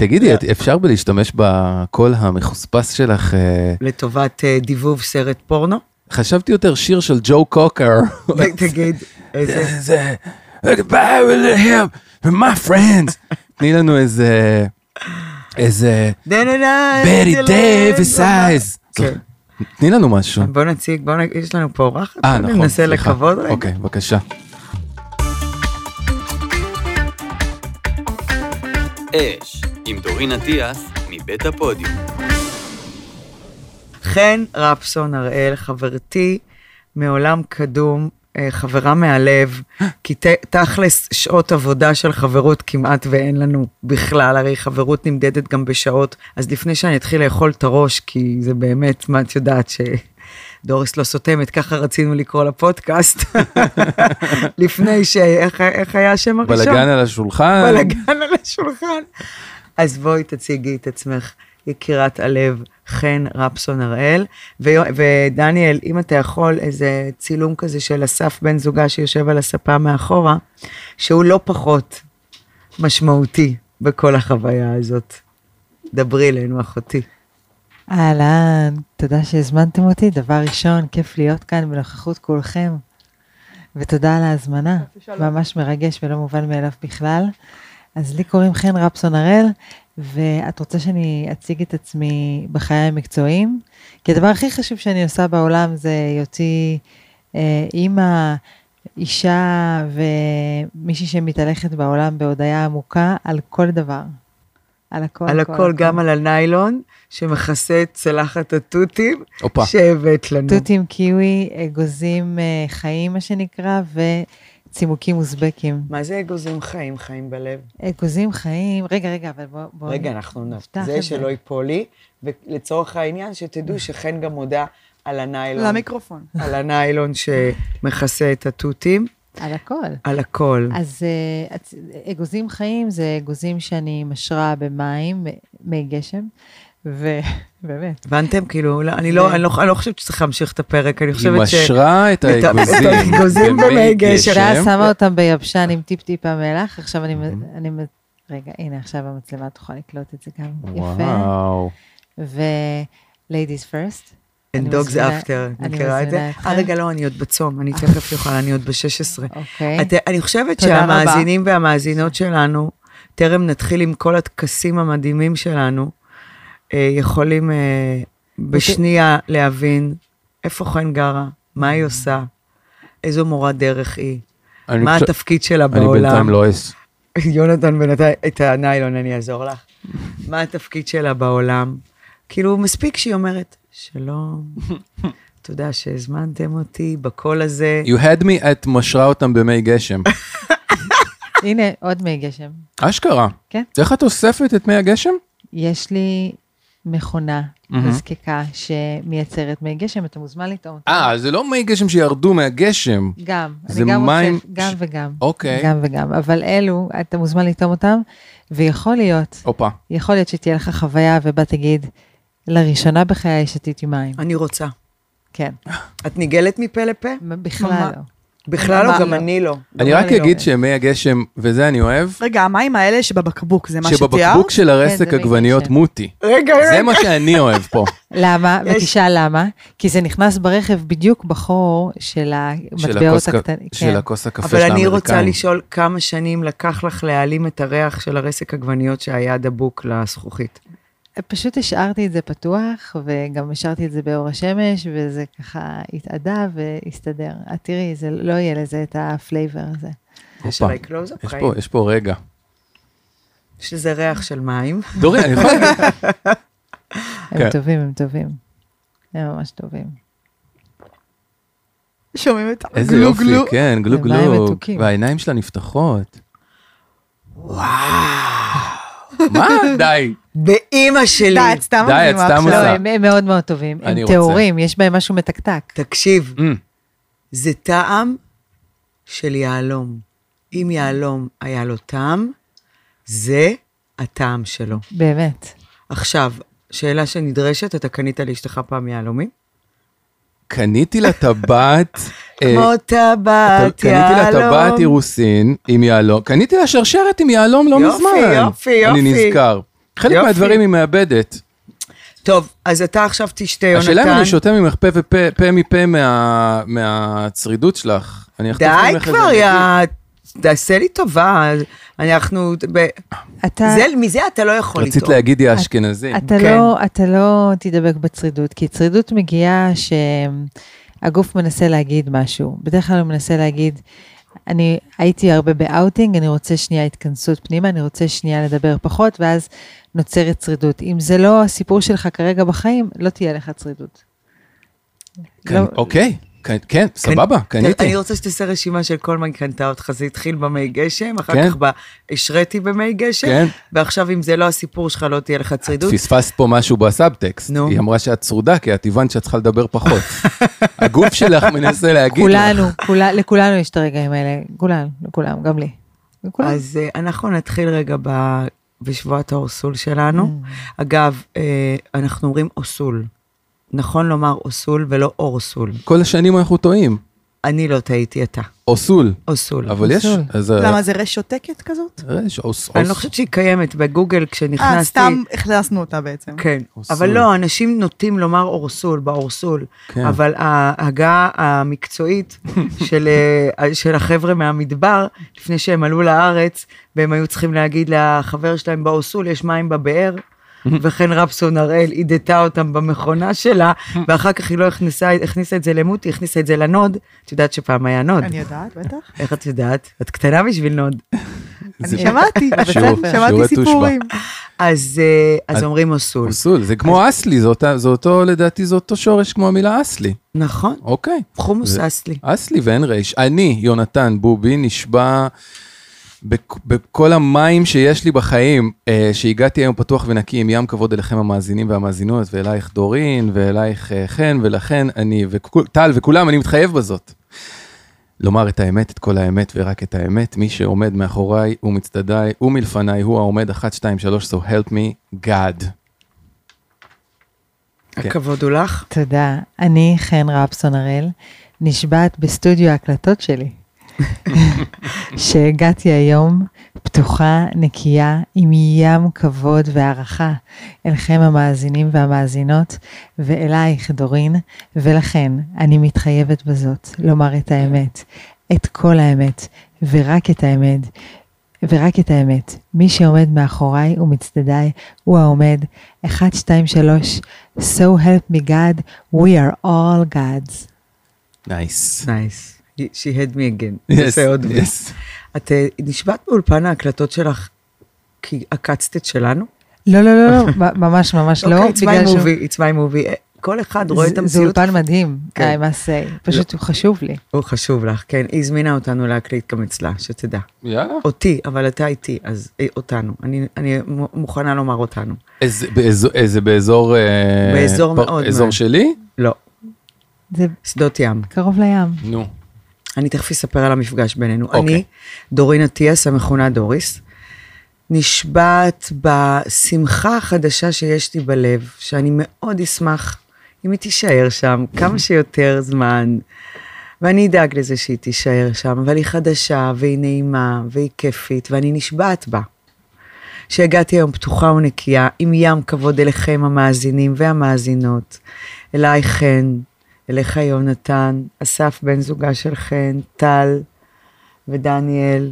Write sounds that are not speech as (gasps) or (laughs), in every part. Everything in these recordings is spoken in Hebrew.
תגידי, את- אפשר להשתמש בקול המחוספס שלך? אה, לטובת אה, דיבוב סרט פורנו? חשבתי יותר שיר של ג'ו קוקר. (laughs) תגיד, איזה... זה, goodbye with him, with my friends. (laughs) תני לנו איזה, איזה, ברי זה לא- דייוויס זה לא- אייז. תני לנו משהו. בוא נציג, בוא נ... יש לנו פה אורחת, אה, נכון, ננסה. לכבוד רגע. אוקיי, בבקשה. אש, עם דורין אטיאס, מבית הפודיום. חן רפסון הראל, חברתי מעולם קדום, אה, חברה מהלב, (gasps) כי ת, תכלס שעות עבודה של חברות כמעט ואין לנו בכלל, הרי חברות נמדדת גם בשעות, אז לפני שאני אתחיל לאכול את הראש, כי זה באמת, מה את יודעת ש... דוריס לא סותמת, ככה רצינו לקרוא לפודקאסט, (laughs) לפני ש... איך, איך היה השם הראשון? בלאגן על השולחן. בלאגן על השולחן. אז בואי תציגי את עצמך, יקירת הלב, חן רפסון הראל. ו- ודניאל, אם אתה יכול, איזה צילום כזה של אסף בן זוגה שיושב על הספה מאחורה, שהוא לא פחות משמעותי בכל החוויה הזאת. דברי אלינו, אחותי. אהלן, תודה שהזמנתם אותי. דבר ראשון, כיף להיות כאן בנוכחות כולכם. ותודה על ההזמנה, ממש מרגש ולא מובן מאליו בכלל. אז לי קוראים חן רפסון הראל, ואת רוצה שאני אציג את עצמי בחיי המקצועיים? כי הדבר הכי חשוב שאני עושה בעולם זה היותי אה, אימא, אישה ומישהי שמתהלכת בעולם בהודיה עמוקה על כל דבר. על הכל, על הכל, גם על הניילון שמכסה את צלחת התותים. שהבאת לנו. תותים קיווי, אגוזים אה, חיים, מה שנקרא, וצימוקים אוזבקים. מה זה אגוזים חיים, חיים בלב? אגוזים חיים, רגע, רגע, אבל בוא... בוא רגע, אנחנו נפתח זה את שלא ייפול לי, ולצורך העניין, שתדעו שחן גם מודה על הניילון. למיקרופון. על הניילון שמכסה את התותים, על הכל. על הכל. אז אה, אגוזים חיים זה אגוזים שאני משרה במים, מי גשם, ובאמת, הבנתם? כאילו, לא, אני לא, אני לא, אני לא חושבת שצריך להמשיך את הפרק, אני היא חושבת ש... משרה את האגוזים. במי גשם. ואז שמה אותם ביבשן עם טיפ-טיפה מלח, עכשיו אני... מ- רגע, הנה, עכשיו המצלמה תוכל לקלוט את זה גם. יפה. וואו. ו-ladies first. And dogs after, אני מכירה את זה? אה, רגע, לא, אני עוד בצום, אני תכף יכולה, אני עוד ב-16. אוקיי. אני חושבת. שהמאזינים והמאזינות שלנו, טרם נתחיל עם כל הטקסים המדהימים שלנו, יכולים אה, בשנייה להבין איפה חן גרה, מה היא עושה, איזו מורת דרך היא, אני מה חושב- התפקיד שלה אני בינתיים בעולם. לא אס. (laughs) יונתן בינתיים, את הניילון אני אעזור לך. מה התפקיד שלה בעולם? כאילו, מספיק שהיא אומרת, שלום, (laughs) תודה שהזמנתם אותי בקול הזה. You had me at משרה אותם במי גשם. (laughs) הנה, עוד מי גשם. אשכרה. כן. איך את אוספת את מי הגשם? יש לי מכונה. מזקקה שמייצרת מי גשם, אתה מוזמן לטעום אותה. אה, זה לא מי גשם שירדו מהגשם. גם, זה אני גם מים אוסף, גם ש- וגם. אוקיי. גם וגם, אבל אלו, אתה מוזמן לטעום אותם, ויכול להיות, הופה. יכול להיות שתהיה לך חוויה ובה תגיד, לראשונה בחיי שתיתי מים. אני רוצה. כן, את ניגלת מפה לפה? בכלל. לא. בכלל לא, גם? אני לא. אני רק לא. אגיד שמי הגשם, וזה אני אוהב, רגע, המים האלה שבבקבוק, זה מה שתיארת? שבבקבוק של הרסק כן, זה מי עגבניות. מוטי. רגע, זה רגע. מה שאני אוהב פה. (laughs) למה? ותשאל למה? כי זה נכנס ברכב בדיוק בחור של המטבעות הקטנים. של הכוס הקפה של אבל האמריקאים. אני רוצה לשאול כמה שנים לקח לך להעלים את הריח של הרסק עגבניות שהיה דבוק לזכוכית. פשוט השארתי את זה פתוח, וגם השארתי את זה באור השמש, וזה ככה התאדה והסתדר. את תראי, זה לא יהיה לזה את ה flavor הזה. יש. עליי קלוזאפ יש חיים. פה- יש פה רגע. יש לזה ריח של מים. דורי, אני יכול להגיד... הם כן. טובים, הם טובים. הם ממש טובים. שומעים את איזה הגלו יופי. כן, גלו הם מים גלו. מתוקים. והעיניים שלה נפתחות. וואו. מה? די. באימא שלי. די, את סתם די, את סתם. לא, עושה. הם הם מאוד מאוד טובים. הם. טהורים, יש בהם משהו מתקתק. תקשיב, Mm, זה טעם של יהלום. אם יהלום היה לו טעם, זה הטעם שלו. באמת. עכשיו, שאלה שנדרשת, אתה קנית לאשתך פעם יהלומים? קניתי לה טבעת, אה, כמו טבעת קניתי לה טבעת יהלום. אירוסין עם יהלום, קניתי לה שרשרת עם יהלום לא יופי, מזמן. יופי, אני יופי. נזכר. חלק יופי. מהדברים היא מאבדת. טוב, אז אתה עכשיו תשתה, יונתן. השאלה אם אני שותה ממך פה ופה, פה מפה מה- מהצרידות שלך. אני די כבר. יא... תעשה לי טובה, אנחנו... ב... אתה, זה, מזה אתה לא יכול רצית לטעום. להגיד יא אשכנזי. אתה, כן. לא, אתה לא תדבק בצרידות, כי צרידות מגיעה שהגוף מנסה להגיד משהו. בדרך כלל הוא מנסה להגיד, אני הייתי הרבה באאוטינג, אני רוצה שנייה התכנסות פנימה, אני רוצה שנייה לדבר פחות, ואז נוצרת צרידות. אם זה לא הסיפור שלך כרגע בחיים, לא תהיה לך צרידות. כן, לא- אוקיי, כן, כן, סבבה, קניתי. אני רוצה שתעשה רשימה של כל מה קנתה אותך, זה התחיל במי גשם, אחר כן. כך ב- השריתי במי גשם, כן. ועכשיו אם זה לא הסיפור שלך, לא תהיה לך צרידות. פספסת פה משהו בסאבטקסט. נו. היא אמרה שאת צרודה, כי את הבנת שאת צריכה לדבר פחות. (laughs) הגוף שלך מנסה להגיד לך. כולנו, לכולנו יש את הרגעים האלה, כולנו, לכולם, גם לי. לכולם. אז אה, אנחנו נתחיל רגע ב- בשבועת האורסול שלנו. Mm. אגב, אה, אנחנו אומרים אוסול. נכון לומר אוסול ולא אורסול. כל השנים אנחנו טועים. אני לא טעיתי, אתה. אוסול. אוסול. אבל יש... אוסול. אז, אה, למה זה רש שותקת כזאת? יש אוס... אני אוס- לא חושבת שהיא קיימת בגוגל אה, כשנכנסתי. סתם הכנסנו אותה בעצם. כן, אורסול. אבל לא, אנשים נוטים לומר אורסול, באורסול, כן. אבל ההגה המקצועית של, אה, של החבר'ה מהמדבר, לפני שהם עלו לארץ, והם היו צריכים להגיד לחבר שלהם באורסול, יש מים בבאר, וכן רפסון הראל עידתה אותם במכונה שלה, ואחר כך היא לא הכניסה, הכניסה את זה למוטי, הכניסה את זה לנוד, את יודעת שפעם היה נוד. אני יודעת, בטח. איך את יודעת? את קטנה בשביל נוד. אני שמעתי, (laughs) שמעתי. סיפורים. אז, אה, אומרים אוסול. אוסול, זה כמו אסלי, זה אותה- זה אותו, לדעתי זה אותו שורש כמו המילה אסלי. נכון, אוקיי. חומוס אסלי. אסלי ואין ריש. אני, יונתן בובי, נשבע בכל המים שיש לי בחיים, אה, שהגעתי היום פתוח ונקי עם ים כבוד אליכם המאזינים והמאזינות, ואלייך דורין, ואלייך אה, חן, ולכן אני, וטל וכולם, אני מתחייב בזאת. לומר את האמת, את כל האמת ורק את האמת. מי שעומד מאחוריי ומצדדיי ומלפניי הוא העומד 1, 2, 3, so help me God. כן. הכבוד הוא לך. תודה. אני חן רפסון הראל, נשבעת בסטודיו ההקלטות שלי. שהגעתי היום פתוחה, נקייה, עם ים כבוד והערכה אליכם המאזינים והמאזינות, ואלייך דורין, ולכן אני מתחייבת בזאת לומר את האמת, את כל האמת, ורק את האמת, ורק את האמת. מי שעומד מאחוריי ומצדדיי הוא העומד. 1, 2, 3, So help me God, we are all gods. נייס. נייס. She had me again. עוד פעם. את אה, נשבעת באולפן ההקלטות שלך כי עקצת את שלנו? לא, לא, לא, לא, ממש ממש לא, אוקיי, it's my movie, it's my movie. אה, כל אחד רואה את זה- זה המציאות. אולפן מדהים, כן. I must say, פשוט הוא חשוב לי. הוא חשוב לך, כן. היא הזמינה אותנו להקליט גם אצלה, שתדע. יאללה. אותי, אבל אתה איתי, אז אה, אותנו. אני מוכנה לומר אותנו. איזה באזור, באזור... מאוד אזור. שלי? לא, זה שדות ים. קרוב לים. נו. אני תכף אספר על המפגש בינינו. אוקיי. אני, דורין אטיאס, המכונה דוריס, נשבעת בשמחה החדשה שיש לי בלב, שאני מאוד אשמח אם היא תישאר שם כמה (laughs) שיותר זמן, ואני אדאג לזה שהיא תישאר שם, אבל היא חדשה, והיא נעימה, והיא כיפית, ואני נשבעת בה. שהגעתי היום פתוחה ונקייה, עם ים כבוד אליכם המאזינים והמאזינות, אליי חן, אליך יונתן, אסף בן זוגה של חן, טל ודניאל,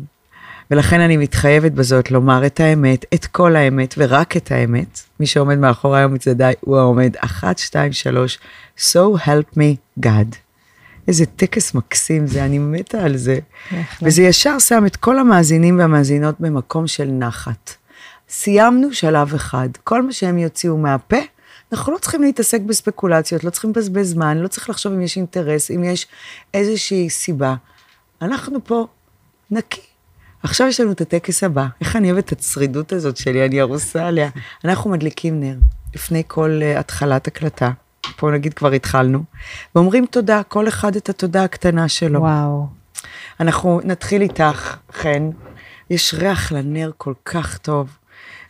ולכן אני מתחייבת בזאת לומר את האמת, את כל האמת ורק את האמת. מי שעומד מאחוריי ומצדדיי הוא העומד, אחת, שתיים, שלוש, so help me God. איזה טקס מקסים זה, אני מתה על זה. וזה ישר שם את כל המאזינים והמאזינות במקום של נחת. סיימנו שלב אחד, כל מה שהם יוציאו מהפה, אנחנו לא צריכים להתעסק בספקולציות, לא צריכים לבזבז זמן, לא צריך לחשוב אם יש אינטרס, אם יש איזושהי סיבה. אנחנו פה נקי. עכשיו יש לנו את הטקס הבא. איך אני אוהבת את הצרידות הזאת שלי, אני ארוסה עליה. אנחנו מדליקים נר לפני כל uh, התחלת הקלטה. פה נגיד כבר התחלנו, ואומרים תודה, כל אחד את התודה הקטנה שלו. וואו. אנחנו נתחיל איתך, חן. יש ריח לנר כל כך טוב.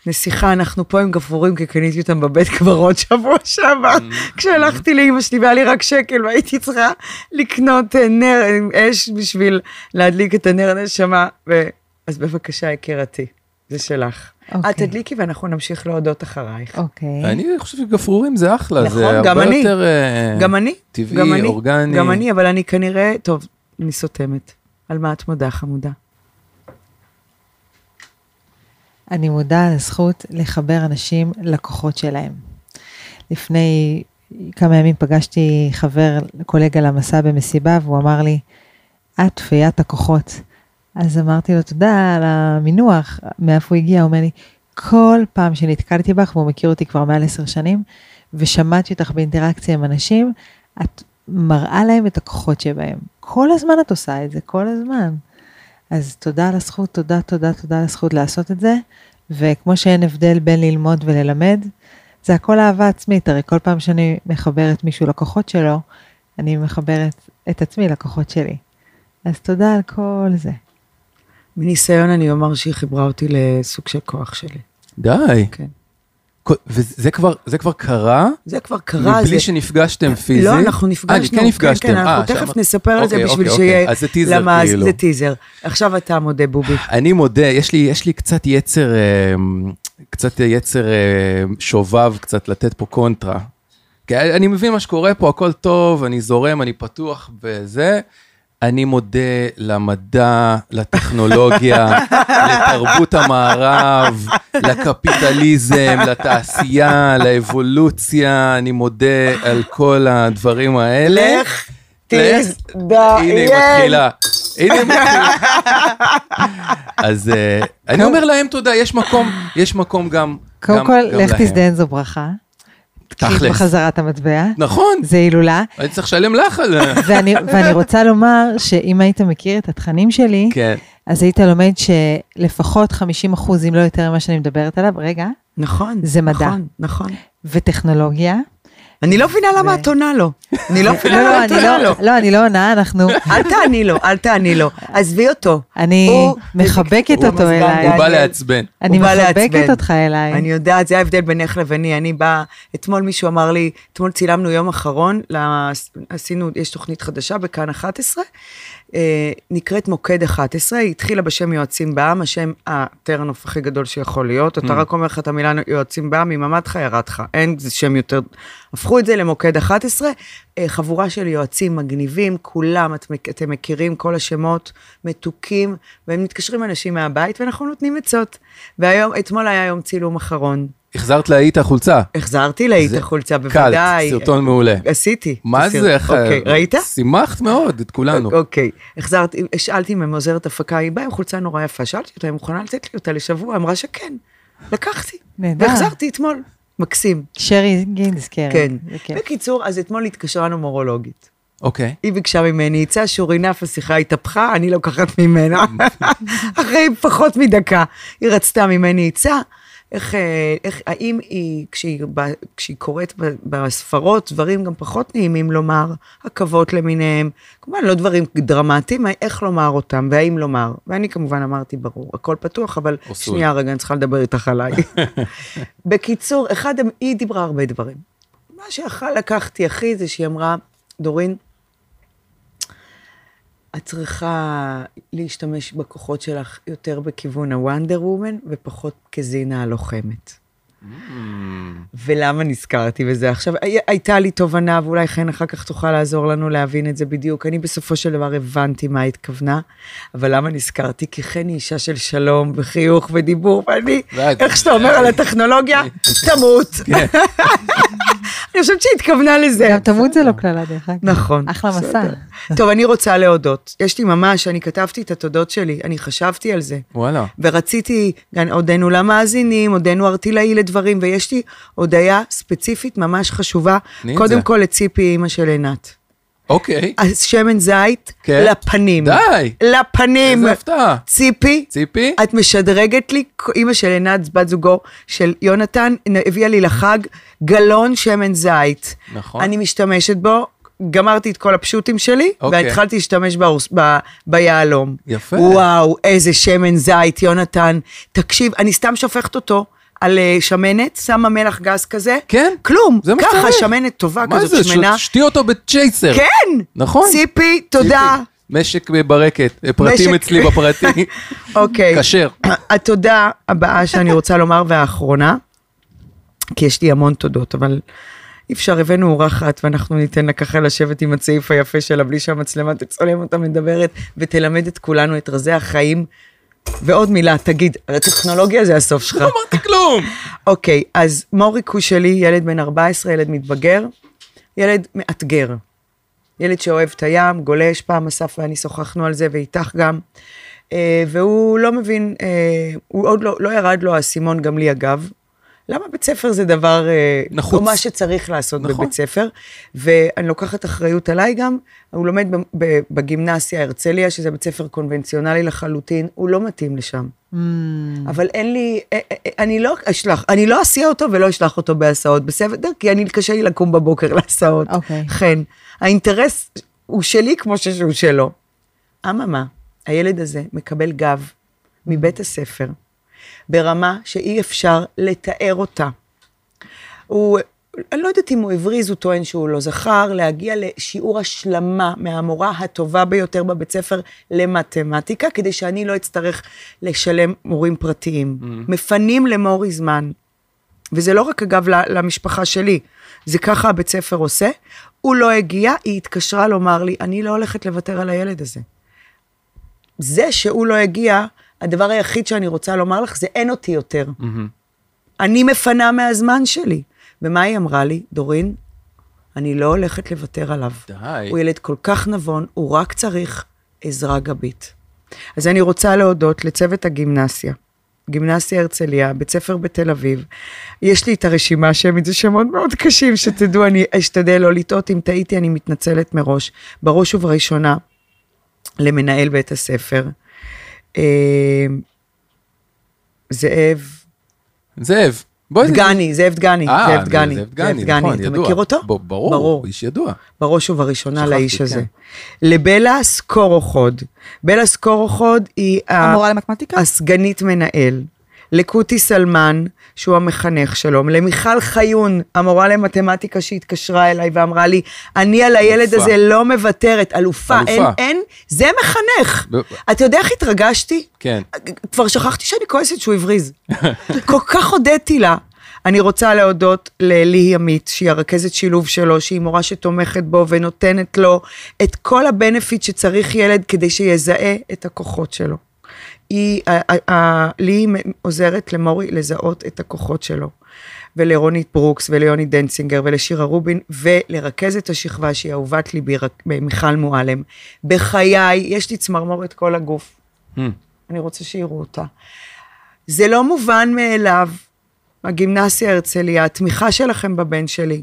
נסיכה, אנחנו פה עם גפרורים, כי קניתי אותם בבית קברות שבוע שעבר. כשהלכתי לאימא שלי והיה לי רק שקל והייתי צריכה לקנות אה, נר, אה, אש בשביל להדליק את הנר הנשמה. ו... אז בבקשה, יקירתי. זה שלך. אוקיי. את תדליקי ואנחנו נמשיך להודות אחרייך. אוקיי. אני חושב שגפרורים זה אחלה, נכון, זה גם הרבה אני. יותר אה, גם אני. טבעי, גם אני, אורגני. גם אני, אבל אני כנראה, טוב, אני סותמת. על מה את מודה, חמודה? אני מודה על הזכות לחבר אנשים לכוחות שלהם. לפני כמה ימים פגשתי חבר, קולגה למסע במסיבה, והוא אמר לי, את פיית הכוחות. אז אמרתי לו, תודה על המינוח, מאיפה הוא הגיע? הוא אומר לי, כל פעם שנתקלתי בך, והוא מכיר אותי כבר מעל עשר שנים, ושמעתי אותך באינטראקציה עם אנשים, את מראה להם את הכוחות שבהם. כל הזמן את עושה את זה, כל הזמן. אז תודה על הזכות, תודה, תודה, תודה על הזכות לעשות את זה. וכמו שאין הבדל בין ללמוד וללמד, זה הכל אהבה עצמית. הרי כל פעם שאני מחברת מישהו לכוחות שלו, אני מחברת את עצמי לכוחות שלי. אז תודה על כל זה. מניסיון אני אומר שהיא חיברה אותי לסוג של כוח שלי. די. כן. וזה כבר, זה כבר קרה? זה כבר קרה. מבלי זה... שנפגשתם פיזית? לא, אנחנו נפגשנו. אה, כן נפגשתם. כן, כן, אנחנו אה, תכף נספר על זה אוקיי, בשביל אוקיי, שיהיה... אוקיי. אז זה טיזר כאילו. זה טיזר. עכשיו אתה מודה, בובי. אני מודה, יש לי, יש לי קצת יצר, אה, קצת יצר אה, שובב, קצת לתת פה קונטרה. כי אני מבין מה שקורה פה, הכל טוב, אני זורם, אני פתוח בזה. אני מודה למדע, לטכנולוגיה, (laughs) לתרבות המערב, לקפיטליזם, לתעשייה, לאבולוציה, אני מודה על כל הדברים האלה. לך, לך. הנה היא תזדיין. מתחילה. הנה היא מתחילה. אז אה, אני אומר להם תודה, יש מקום, יש מקום גם קודם גם- כל, לך להם. תזדיין זו ברכה. תכלס. בחזרה את המטבע. נכון, זה הילולה. אני צריך לשלם לך על זה. (laughs) ואני, ואני רוצה לומר שאם היית מכיר את התכנים שלי, כן. אז היית לומד שלפחות 50 אחוז, אם לא יותר ממה שאני מדברת עליו, רגע, נכון. זה מדע. נכון, נכון. וטכנולוגיה. אני לא מבינה למה את עונה לו. אני לא לא, (laughs) מבינה לא, למה את אני עונה לו. לא, לא, אני לא עונה, אנחנו, אל תעני לו, אל תעני לו. עזבי אותו. אני מחבקת אותו אליי. הוא בא. לעצבן. אני מחבקת. אותך אליי. אני יודעת, זה ההבדל בינך לביני. אני באה, אתמול מישהו אמר לי, אתמול צילמנו יום אחרון, עשינו, יש תוכנית חדשה בכאן 11, אה, נקראת מוקד 11, היא התחילה בשם יועצים בעם, השם הטרנוף הכי גדול שיכול להיות, אתה רק אומר לך את המילה יועצים בעם, ממעמדך ירדך, אין שם יותר, הפכו את זה למוקד 11, אה, חבורה של יועצים מגניבים, כולם, את, אתם מכירים כל השמות, מתוקים, והם מתקשרים אנשים מהבית, ואנחנו נותנים עצות. והיום, אתמול היה יום צילום אחרון. החזרת להיא את החולצה. החזרתי לה את החולצה, קלט, בוודאי. סרטון מעולה. עשיתי. מה זה? איך... אוקיי, ראית? שימחת מאוד את כולנו. אוקיי, החזרתי, השאלתי אם הם עוזרת הפקה, היא באה עם חולצה נורא יפה, שאלתי אותה, היא מוכנה לתת לי אותה לשבוע, אמרה שכן. לקחתי. נהדר. והחזרתי אתמול. מקסים. שרי גינסקר. כן. כיף. בקיצור, אז אתמול התקשרה נומרולוגית. אוקיי. היא ביקשה ממני עצה, שורינף, השיחה התהפכה, אני לוקחת ממנה. (laughs) אחרי פחות מדקה. היא רצתה ממני עצה, איך, אה, איך, האם היא, כשהיא, כשהיא קוראת בספרות, דברים גם פחות נעימים לומר, עכבות למיניהם, כמובן לא דברים דרמטיים, איך לומר אותם, והאם לומר. ואני כמובן אמרתי, ברור, הכל פתוח, אבל אוסול. שנייה רגע, אני צריכה לדבר איתך עליי. (laughs) בקיצור, אחד, היא דיברה הרבה דברים. מה שיכול לקחתי הכי זה שהיא אמרה, דורין, את צריכה להשתמש בכוחות שלך יותר בכיוון הוונדר וומן ופחות כזינה הלוחמת. ולמה נזכרתי בזה? עכשיו, הי- הייתה לי תובנה, ואולי חן אחר כך תוכל לעזור לנו להבין את זה בדיוק. אני בסופו של דבר הבנתי מה התכוונה, אבל למה נזכרתי? כי חן היא אישה של שלום וחיוך ודיבור, ואני, איך שאתה אומר על הטכנולוגיה, תמות. אני חושבת שהיא התכוונה לזה. גם תמות זה לא קללה דרך אגב. נכון. אחלה מסע. טוב, אני רוצה להודות. יש לי ממש, אני כתבתי את התודות שלי, אני חשבתי על זה. וואלה. ורציתי, גם הודינו למאזינים, הודינו ארטילאי לדברים, ויש לי הודיה ספציפית ממש חשובה. קודם. כל לציפי, אימא של עינת. אוקיי. השמן זית, כן. לפנים. די. לפנים. איזה הפתעה. ציפי, ציפי? את משדרגת לי, אימא של עינת, בת זוגו של יונתן, הביאה לי לחג גלון שמן זית. נכון. אני משתמשת בו, גמרתי את כל הפשוטים שלי, אוקיי. והתחלתי להשתמש באורס- ב- ביהלום. יפה. וואו, איזה שמן זית, יונתן. תקשיב, אני סתם שופכת אותו. על אה, שמנת, שמה מלח גס כזה, כן. כלום, זה מה ככה שצריך. שמנת טובה מה כזאת זה? שמנה, ש- שתי אותו בצ'ייסר. כן, נכון. ציפי, תודה, משק ברקת, פרטים משק- אצלי בפרטי, (laughs) אוקיי. כשר. (coughs) התודה הבאה שאני רוצה לומר והאחרונה, כי יש לי המון תודות, אבל אי אפשר, הבאנו אורחת ואנחנו ניתן לה ככה לשבת עם הצעיף היפה שלה בלי שהמצלמה תצלם אותה מדברת ותלמד את כולנו את רזי החיים. ועוד מילה, תגיד, הטכנולוגיה זה הסוף שלך. לא אמרתי כלום. (laughs) אוקיי, אז מוריקו שלי, ילד בן 14, ילד מתבגר, ילד מאתגר. ילד שאוהב את הים, גולש, פעם אסף ואני שוחחנו על זה, ואיתך גם. אה, והוא לא מבין, אה, הוא עוד לא, לא ירד לו האסימון, גם לי אגב. למה בית ספר זה דבר, אה, נחוץ. או מה שצריך לעשות נכון. בבית ספר, ואני לוקחת אחריות עליי גם, הוא לומד בגימנסיה הרצליה, שזה בית ספר קונבנציונלי לחלוטין, הוא לא מתאים לשם. Mm, אבל אין לי, אה, אה, אני לא אשלח, אני לא אסיע אותו ולא אשלח אותו בהסעות, בסדר? כי אני, קשה לי לקום בבוקר להסעות. אוקיי. כן. האינטרס הוא שלי כמו שהוא שלו. אממה, הילד הזה מקבל גב מבית הספר, ברמה שאי אפשר לתאר אותה. הוא, אני לא יודעת אם הוא הבריז, הוא טוען שהוא לא זכר, להגיע לשיעור השלמה מהמורה הטובה ביותר בבית ספר למתמטיקה, כדי שאני לא אצטרך לשלם מורים פרטיים. מפנים למורי זמן. וזה לא רק, אגב, למשפחה שלי, זה ככה הבית ספר עושה. הוא לא הגיע, היא התקשרה לומר לי, אני לא הולכת לוותר על הילד הזה. זה שהוא לא הגיע, הדבר היחיד שאני רוצה לומר לך זה אין אותי יותר. אני מפנה מהזמן שלי. ומה היא אמרה לי? דורין, אני לא הולכת לוותר עליו. די. הוא ילד כל כך נבון, הוא רק צריך עזרה גבית. אז אני רוצה להודות לצוות הגימנסיה. גימנסיה הרצליה, בית ספר בתל אביב. יש לי את הרשימה השמית, זה שמות מאוד קשים, שתדעו, אני אשתדל לא לטעות. אם טעיתי, אני מתנצלת מראש. בראש ובראשונה, למנהל בית הספר. אה, זאב זאב, בואי. דגני, זאב דגני, אה, זאב דגני. זאב דגני, נכון, אתה ידוע. מכיר אותו? ברור, ברור. איש ידוע. בראש ובראשונה לאיש כן. הזה. לבלה סקורוחוד. בלה סקורוחוד היא המורה למתמטיקה? הסגנית מנהל. לקוטי סלמן, שהוא המחנך שלו, למיכל חיון, המורה למתמטיקה שהתקשרה אליי ואמרה לי, אני על הילד אלופה. הזה לא מוותרת, אלופה, אלופה. אין, אין, זה מחנך. ב- אתה יודע איך התרגשתי? כן. כבר שכחתי שאני כועסת שהוא הבריז. (laughs) כל כך הודיתי לה. אני רוצה להודות ללי עמית, שהיא הרכזת שילוב שלו, שהיא מורה שתומכת בו ונותנת לו את כל ה benefit שצריך ילד כדי שיזהה את הכוחות שלו. היא, ה- ה- לי עוזרת למורי לזהות את הכוחות שלו. ולרונית ברוקס וליוני דנצינגר ולשירה רובין ולרכזת השכבה שהיא אהובת ליבי, מיכל מועלם. בחיי, יש לי צמרמורת כל הגוף. Hmm. אני רוצה שיראו אותה. זה לא מובן מאליו, הגימנסיה הרצליה, התמיכה שלכם בבן שלי.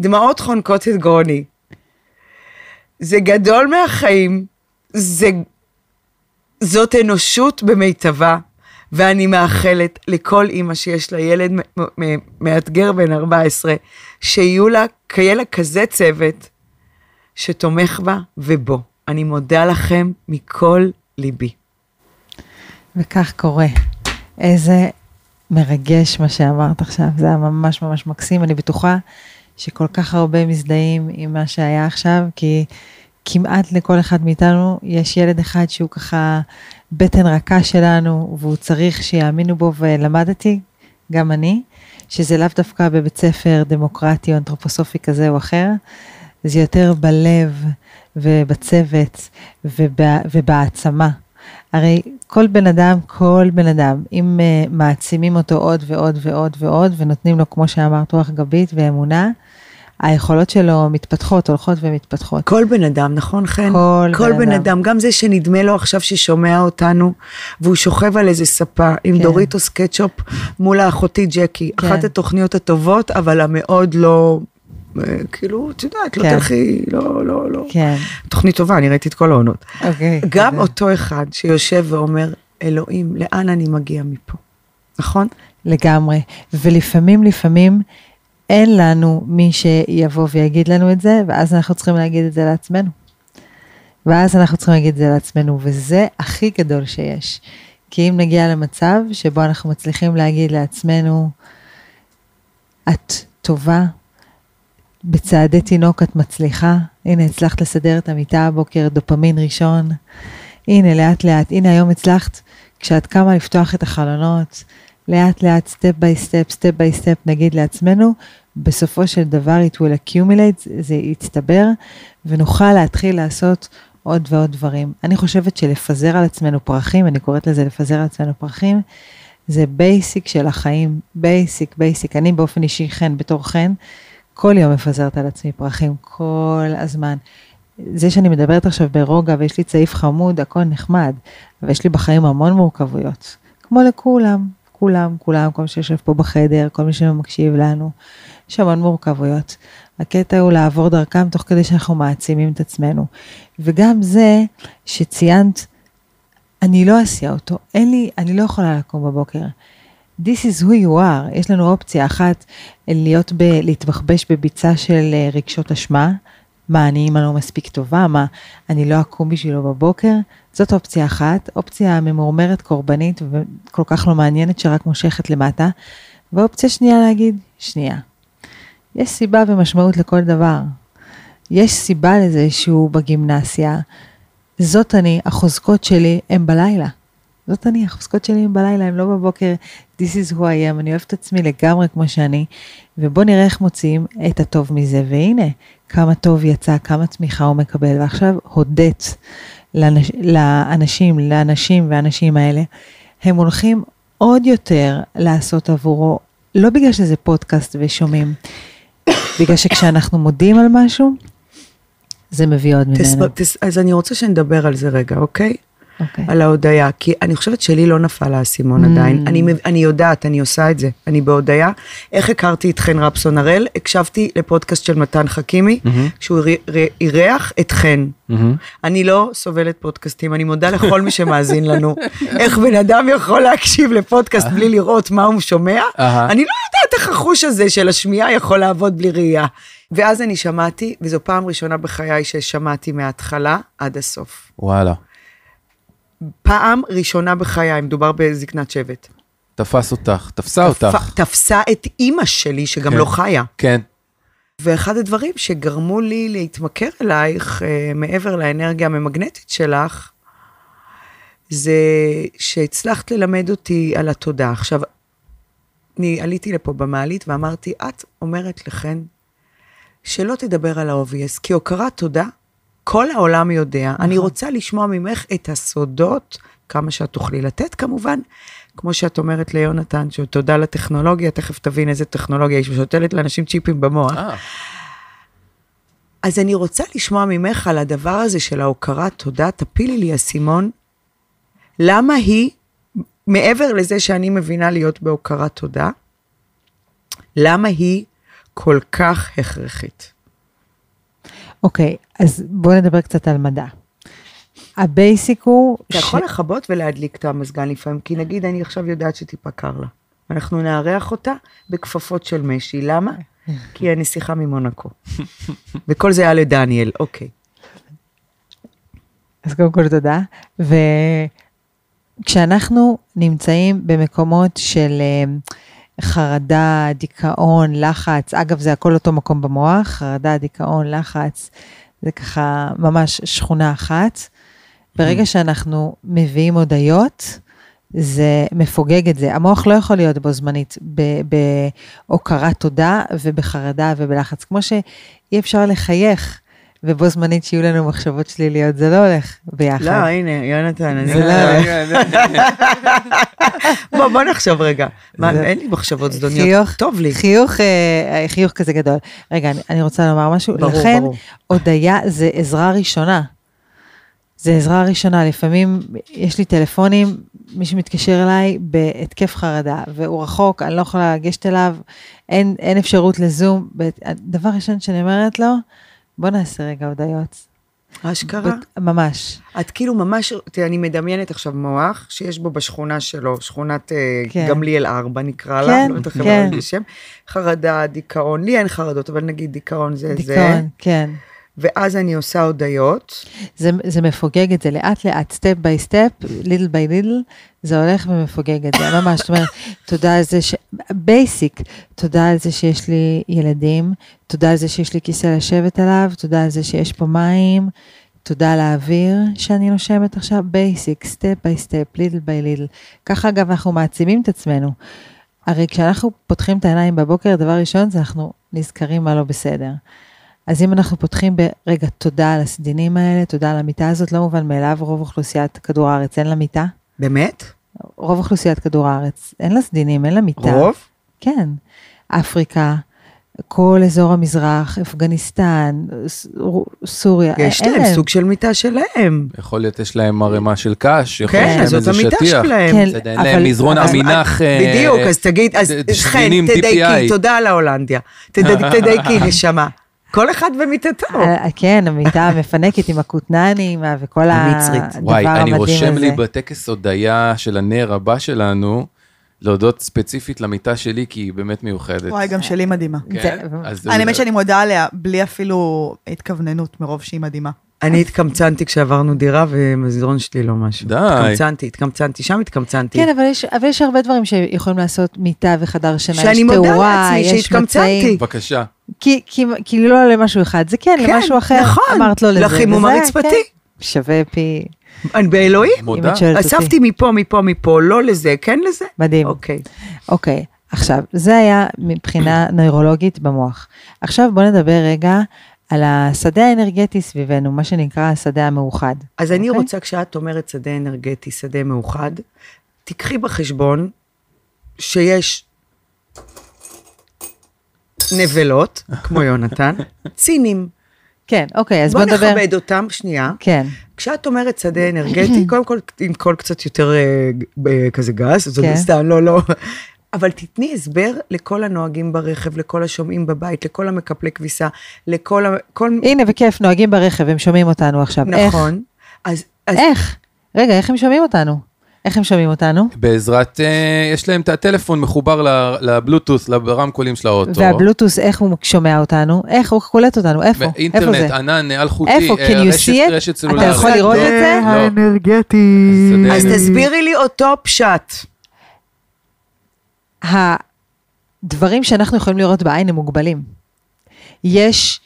דמעות חונקות את גרוני. זה גדול מהחיים, זה... זאת אנושות במיטבה, ואני מאחלת לכל אימא שיש לה ילד מאתגר בן 14, שיהיו לה, יהיה לה כזה צוות שתומך בה ובו. אני מודה לכם מכל ליבי. וכך קורה. איזה מרגש מה שאמרת עכשיו, זה היה ממש ממש מקסים. אני בטוחה שכל כך הרבה מזדהים עם מה שהיה עכשיו, כי כמעט לכל אחד מאיתנו יש ילד אחד שהוא ככה בטן רכה שלנו, והוא צריך שיאמינו בו, ולמדתי, גם אני, שזה לאו דווקא בבית ספר דמוקרטי או אנתרופוסופי כזה או אחר, זה יותר בלב ובצוות ובהעצמה. הרי כל בן אדם, כל בן אדם, אם uh, מעצימים אותו עוד ועוד ועוד ועוד, ונותנים לו, כמו שאמרת, רוח גבית ואמונה, היכולות שלו מתפתחות, הולכות ומתפתחות. כל בן אדם, נכון חן? כל כל בן בן אדם. אדם, גם זה שנדמה לו עכשיו ששומע אותנו, והוא שוכב על איזה ספה עם כן. דוריטוס קטשופ מול האחותי ג'קי. כן. אחת התוכניות הטובות, אבל המאוד לא, אה, כאילו, את יודעת, לא כן. תלכי, לא, לא, לא. כן, תוכנית טובה, אני ראיתי את כל העונות. אוקיי. גם זה- אותו אחד שיושב ואומר, אלוהים, לאן אני מגיע מפה? נכון? לגמרי. ולפעמים, לפעמים, אין לנו מי שיבוא ויגיד לנו את זה, ואז אנחנו צריכים להגיד את זה לעצמנו. ואז אנחנו צריכים להגיד את זה לעצמנו, וזה הכי גדול שיש. כי אם נגיע למצב שבו אנחנו מצליחים להגיד לעצמנו, את טובה, בצעדי תינוק את מצליחה. הנה, הצלחת לסדר את המיטה הבוקר, דופמין ראשון. הנה, לאט לאט, הנה היום הצלחת, כשאת קמה לפתוח את החלונות, לאט לאט, step by step, step by step, נגיד לעצמנו, בסופו של דבר it will accumulate, זה יצטבר, ונוכל להתחיל לעשות עוד ועוד דברים. אני חושבת שלפזר על עצמנו פרחים, אני קוראת לזה לפזר על עצמנו פרחים, זה basic של החיים, basic, basic. אני באופן אישי, חן, בתור חן, כל יום מפזרת על עצמי פרחים, כל הזמן. זה שאני מדברת עכשיו ברוגע ויש לי צעיף חמוד, הכל נחמד, אבל יש לי בחיים המון מורכבויות. כמו לכולם, כולם, כולם, כל מי שיושב פה בחדר, כל מי שמקשיב לנו, יש המון מורכבויות. הקטע הוא לעבור דרכם תוך כדי שאנחנו מעצימים את עצמנו. וגם זה שציינת, אני לא אסיע אותו, אין לי, אני לא יכולה לקום בבוקר. This is who you are. יש לנו אופציה אחת, להיות ב... להתבחבש בביצה של אה, רגשות אשמה. מה, אני אימא לא מספיק טובה? מה, אני לא אקום בשבילו בבוקר? זאת אופציה אחת. אופציה ממורמרת, קורבנית וכל כך לא מעניינת שרק מושכת למטה. ואופציה שנייה להגיד, שנייה. יש סיבה ומשמעות לכל דבר. יש סיבה לזה שהוא בגימנסיה. זאת אני, החוזקות שלי הם בלילה. זאת אני, החוזקות שלי הם בלילה, הם לא בבוקר, this is who I am, אני אוהבת את עצמי לגמרי כמו שאני, ובוא נראה איך מוציאים את הטוב מזה, והנה, כמה טוב יצא, כמה תמיכה הוא מקבל, ועכשיו הודית לאנש, לאנשים, לאנשים והאנשים האלה, הם הולכים עוד יותר לעשות עבורו, לא בגלל שזה פודקאסט ושומעים, בגלל שכשאנחנו מודים על משהו, זה מביא עוד תס, ממנו. תס, אז אני רוצה שנדבר על זה רגע, אוקיי? אוקיי. על ההודיה, כי אני חושבת שלי לא נפל האסימון Mm. עדיין. אני, אני יודעת, אני עושה את זה, אני בהודיה. איך הכרתי את חן רפסון הראל? הקשבתי לפודקאסט של מתן חכימי, שהוא אירי- ר- אירח את חן. אני לא סובלת פודקאסטים, אני מודה לכל מי שמאזין לנו. (laughs) איך בן אדם יכול להקשיב לפודקאסט בלי לראות מה הוא שומע? אני לא יודעת איך החוש הזה של השמיעה יכול לעבוד בלי ראייה. ואז אני שמעתי, וזו פעם ראשונה בחיי ששמעתי מההתחלה עד הסוף. וואלה. פעם ראשונה בחיי, מדובר בזקנת שבט. תפס אותך, תפסה תפ- אותך. תפסה את אימא שלי, שגם כן. לא חיה. כן. ואחד הדברים שגרמו לי להתמכר אלייך, אה, מעבר לאנרגיה הממגנטית שלך, זה שהצלחת ללמד אותי על התודה. עכשיו, אני עליתי לפה במעלית ואמרתי, את אומרת לכן שלא תדבר על ה-obvious, כי הוקרת תודה, כל העולם יודע. אני רוצה לשמוע ממך את הסודות, כמה שאת תוכלי לתת כמובן, כמו שאת אומרת ליונתן, שתודה לטכנולוגיה, תכף תבין איזה טכנולוגיה, היא שותלת לאנשים צ'יפים במוח. אה, אז אני רוצה לשמוע ממך על הדבר הזה של ההוקרת תודה, תפילי לי אסימון, למה היא, מעבר לזה שאני מבינה להיות בהוקרת תודה, למה היא כל כך הכרחית? אוקיי, אז בואו נדבר קצת על מדע. ה basic הוא... אתה יכול לכבות ולהדליק את המזגן לפעמים, כי נגיד אני עכשיו יודעת שטיפה קר לה. אנחנו נארח אותה בכפפות של משי, למה? כי אני שיחה ממונקו. (laughs) וכל זה היה לדניאל, אוקיי. אז קודם כל תודה. וכשאנחנו נמצאים במקומות של אה, חרדה, דיכאון, לחץ, אגב, זה הכל אותו מקום במוח, חרדה, דיכאון, לחץ, זה ככה ממש שכונה אחת. ברגע שאנחנו מביאים הודיות, זה מפוגג את זה. המוח לא יכול להיות בו זמנית בהוקרת תודה ובחרדה ובלחץ. כמו שאי אפשר לחייך ובו זמנית שיהיו לנו מחשבות שליליות, זה לא הולך ביחד. לא, הנה, יונתן, אני... זה לא- (laughs) בוא, בוא נחשוב רגע. מה, אין לי מחשבות זדוניות. טוב לי. חיוך, אה, חיוך כזה גדול. רגע, אני, רוצה לומר משהו. ברור, לכן, ברור. הודיה זה עזרה ראשונה. זה עזרה ראשונה. לפעמים יש לי טלפונים, מישהו מתקשר אליי בהתקף חרדה, והוא רחוק, אני לא יכולה לגשת אליו, אין, אין אפשרות לזום. דבר ראשון שאני אומרת לו, בוא נעשה רגע הודיות. אשכרה? ממש. את כאילו ממש, תראה, אני מדמיינת עכשיו מוח שיש בו בשכונה שלו, שכונת אה, כן. גמליאל 4 נקרא לה, כן, לא יודעת איך כן. כן. בשם, חרדה, דיכאון, לי אין חרדות, אבל נגיד דיכאון זה זה, דיכאון, כן. ואז אני עושה הודיות. זה, זה מפוגג את זה לאט לאט, step by step, little by little, זה הולך ומפוגג את זה, ממש, זאת אומרת, תודה על זה ש... basic, תודה על זה שיש לי ילדים, תודה על זה שיש לי כיסא לשבת עליו, תודה על זה שיש פה מים, תודה על האוויר שאני נושמת עכשיו, basic, step by step, little by little. ככה אגב אנחנו מעצימים את עצמנו. הרי כשאנחנו פותחים את העיניים בבוקר, דבר ראשון זה אנחנו נזכרים מה לא בסדר. אז אם אנחנו פותחים ברגע תודה על הסדינים האלה, תודה על המיטה הזאת, לא מובן מאליו, רוב אוכלוסיית כדור הארץ אין לה מיטה. באמת? רוב אוכלוסיית כדור הארץ אין לה סדינים, אין לה מיטה. רוב? כן. אפריקה, כל אזור המזרח, אפגניסטן, ס- סוריה, יש אין להם סוג של מיטה שלהם. יכול להיות יש להם ערימה של קש, יכול להיות כן, להם זאת המיטה שטיח. שלהם. כן, בסדר, אין אבל- להם מזרון אבל- עמינח. אה, בדיוק, אז תגיד, אז ד- חן, תדייקי. תודה על ההולנדיה. תד- תדייקי, (laughs) נשמה. כל אחד ומיטתו. אה, כן, המיטה המפנקת עם הכותנני עם ה- וכל המצרית. הדבר וואי, אני המדהים רושם הזה. לי בטקס הודיה של הנר הבא שלנו, להודות ספציפית למיטה שלי, כי היא באמת מיוחדת. וואי, גם שלי מדהימה. כן? האמת שאני מודה עליה בלי אפילו התכווננות מרוב שהיא מדהימה. אני התקמצנתי כשעברנו דירה ומזרון שלי לא משהו. די. התקמצנתי, התקמצנתי, שם התקמצנתי. כן, אבל יש, אבל יש הרבה דברים שיכולים לעשות מיטה וחדר שינה. שאני יש מודה תאורה, לעצמי יש שהתקמצנתי. מצעים. בבקשה. כי, כי, כי לא למשהו אחד, זה כן, כן, למשהו אחר. נכון, אמרת לא לזה. לחימום הרצפתי. כן, שווה פי... אני באלוהים. מודה. אספתי מפה, מפה, מפה, לא לזה, כן לזה. מדהים. אוקיי. אוקיי, עכשיו, זה היה מבחינה נוירולוגית במוח. עכשיו בוא נדבר רגע על השדה האנרגטי סביבנו, מה שנקרא השדה המאוחד. אז אני אוקיי? רוצה, כשאת אומרת שדה אנרגטי, שדה מאוחד, תיקחי בחשבון שיש נבלות, כמו יונתן, (laughs) צינים. כן, אוקיי, אז בוא בוא נדבר... נכבד אותם, שנייה. כן, כשאת אומרת שדה אנרגטי, קודם כל עם קול קצת יותר אה, אה, כזה גס, זאת כן. סתם, לא, לא. אבל תתני הסבר לכל הנוהגים ברכב, לכל השומעים בבית, לכל המקפלי כביסה, לכל ה... כל... הנה, בכיף, נוהגים ברכב, הם שומעים אותנו עכשיו. נכון. אז, אז איך? איך? רגע, איך הם שומעים אותנו? איך הם שומעים אותנו? בעזרת, אה, יש להם את הטלפון מחובר ל- לבלוטוס, לרמקולים של האוטו. והבלוטוס, איך הוא שומע אותנו? איך הוא קולט אותנו? איפה? איפה זה? ענן אלחוטי, איפה? אה, Can you רשת- see it? רשת אתה סלולרית. יכול לראות את זה? לא. האנרגטי. שדה אז. תסבירי לי אותו פשט. הדברים שאנחנו יכולים לראות בעין הם מוגבלים. יש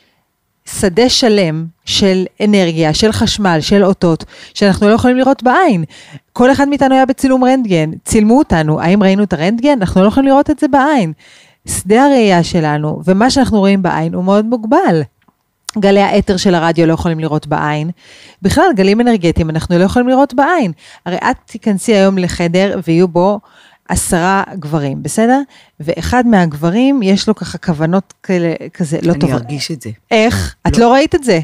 שדה שלם של אנרגיה, של חשמל, של אותות, שאנחנו לא יכולים לראות בעין. כל אחד מאיתנו היה בצילום רנטגן, צילמו אותנו, האם ראינו את הרנטגן? אנחנו לא יכולים לראות את זה בעין. שדה הראייה שלנו, ומה שאנחנו רואים בעין הוא מאוד מוגבל. גלי האתר של הרדיו לא יכולים לראות בעין. בכלל, גלים אנרגטיים אנחנו לא יכולים לראות בעין. הרי את תיכנסי היום לחדר ויהיו בו עשרה גברים, בסדר? ואחד מהגברים יש לו ככה כוונות כאלה, כזה לא אני טובות. ארגיש את זה. איך? את לא ראית את זה.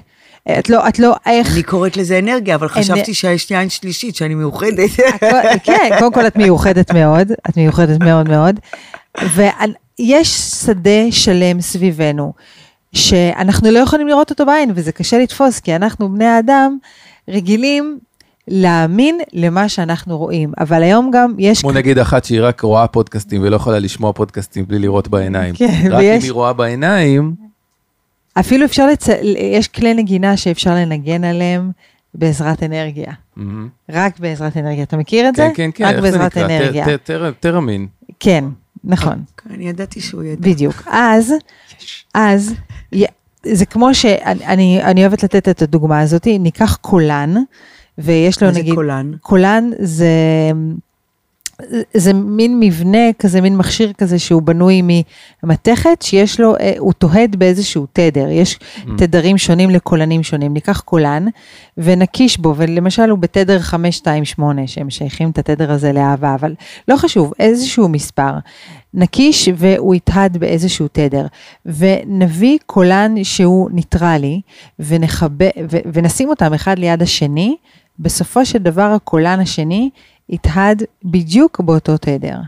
את לא, את לא, איך? אני קוראת לזה אנרגיה, אבל חשבתי שיש לי עין שלישית, שאני מאוחדת. הכל- (laughs) כן, קודם כל את מיוחדת מאוד, את מיוחדת מאוד מאוד. ויש שדה שלם סביבנו, שאנחנו לא יכולים לראות אותו בעין, וזה קשה לתפוס, כי אנחנו בני האדם רגילים להאמין למה שאנחנו רואים. אבל היום גם יש... כמו נגיד אחת שהיא רק רואה פודקאסטים ולא יכולה לשמוע פודקאסטים בלי לראות בעיניים. כן, רק אם ויש- היא רואה בעיניים, אפילו אפשר לצ... יש כלי נגינה שאפשר לנגן עליהם בעזרת אנרגיה. מהמם. רק בעזרת אנרגיה. אתה מכיר את זה? כן, כן, כן, רק בעזרת נקרא? אנרגיה. ת- ת- תר- תרמין. כן, נכון. אני ידעתי שהוא ידע. בדיוק. אז, אז, זה כמו שאני אני, אני אוהבת לתת את הדוגמה הזאת, ניקח קולן, ויש לו מה זה נגיד... קולן? קולן זה... זה מין מבנה כזה, מין מכשיר כזה שהוא בנוי ממתכת, שיש לו, אה, הוא תוהד באיזשהו תדר, יש תדרים שונים לקולנים שונים. ניקח קולן ונקיש בו, ולמשל הוא בתדר 528, שהם שייכים את התדר הזה לאהבה, אבל לא חשוב, איזשהו מספר. נקיש והוא יתהד באיזשהו תדר, ונביא קולן שהוא ניטרלי, ונחבה, ו, ונשים אותם אחד ליד השני, בסופו של דבר הקולן השני יתהד בדיוק באותו תדר.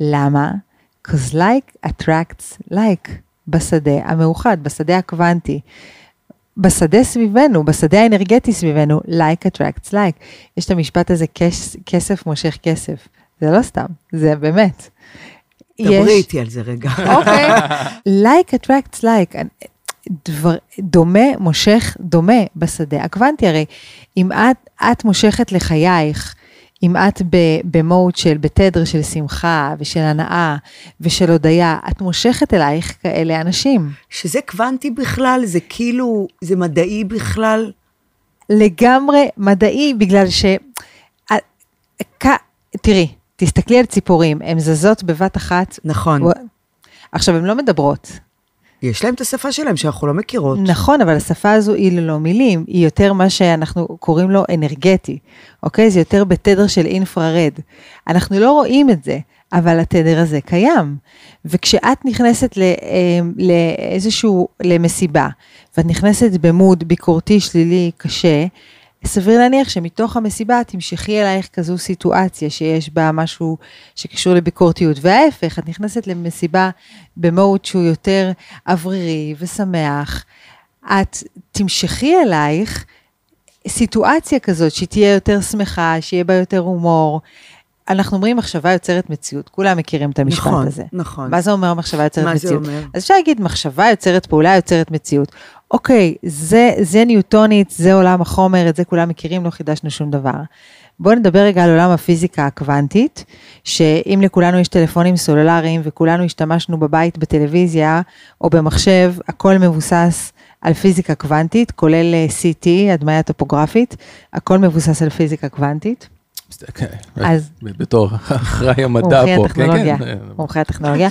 למה? Because like attracts like בשדה המאוחד, בשדה הקוונטי. בשדה סביבנו, בשדה האנרגטי סביבנו, like attracts like. יש את המשפט הזה, כס, כסף מושך כסף. זה לא סתם, זה באמת. דברי איתי על זה רגע. אוקיי. (laughs) like attracts like. דבר, דומה מושך דומה בשדה הקוונטי. הרי אם את, את מושכת לחייך, אם את במוד של, בתדר של שמחה ושל הנאה ושל הודיה, את מושכת אלייך כאלה אנשים. שזה קוונטי בכלל, זה כאילו, זה מדעי בכלל. לגמרי מדעי, בגלל ש... תראי, תסתכלי על ציפורים, הן זזות בבת אחת. נכון. עכשיו, הן לא מדברות. יש להם את השפה שלהם שאנחנו לא מכירות. נכון, אבל השפה הזו היא ללא מילים, היא יותר מה שאנחנו קוראים לו אנרגטי, אוקיי? זה יותר בתדר של אינפרארד. אנחנו לא רואים את זה, אבל התדר הזה קיים. וכשאת נכנסת לא, לאיזשהו, למסיבה, ואת נכנסת במוד ביקורתי, שלילי, קשה, סביר להניח שמתוך המסיבה תמשכי אלייך כזו סיטואציה שיש בה משהו שקשור לביקורתיות. וההפך, את נכנסת למסיבה במהות שהוא יותר אוורירי ושמח, את תמשכי אלייך סיטואציה כזאת שתהיה יותר שמחה, שיהיה בה יותר הומור. אנחנו אומרים מחשבה יוצרת מציאות, כולם מכירים את המשפט נכון, הזה. נכון. מה זה אומר מחשבה יוצרת מה מציאות? מה זה אומר? אז אפשר להגיד מחשבה יוצרת פעולה יוצרת מציאות. אוקיי, זה, זה ניוטונית, זה עולם החומר, את זה כולם מכירים, לא חידשנו שום דבר. בואו נדבר רגע על עולם הפיזיקה הקוונטית, שאם לכולנו יש טלפונים סלולריים וכולנו השתמשנו בבית בטלוויזיה או במחשב, הכל מבוסס על פיזיקה קוונטית, כולל אה, CT, הדמיה טופוגרפית, הכל מבוסס על פיזיקה קוונטית. כן, אז- בתור אחראי המדע פה, כן, הטכנולוגיה, כן. מומחי הטכנולוגיה.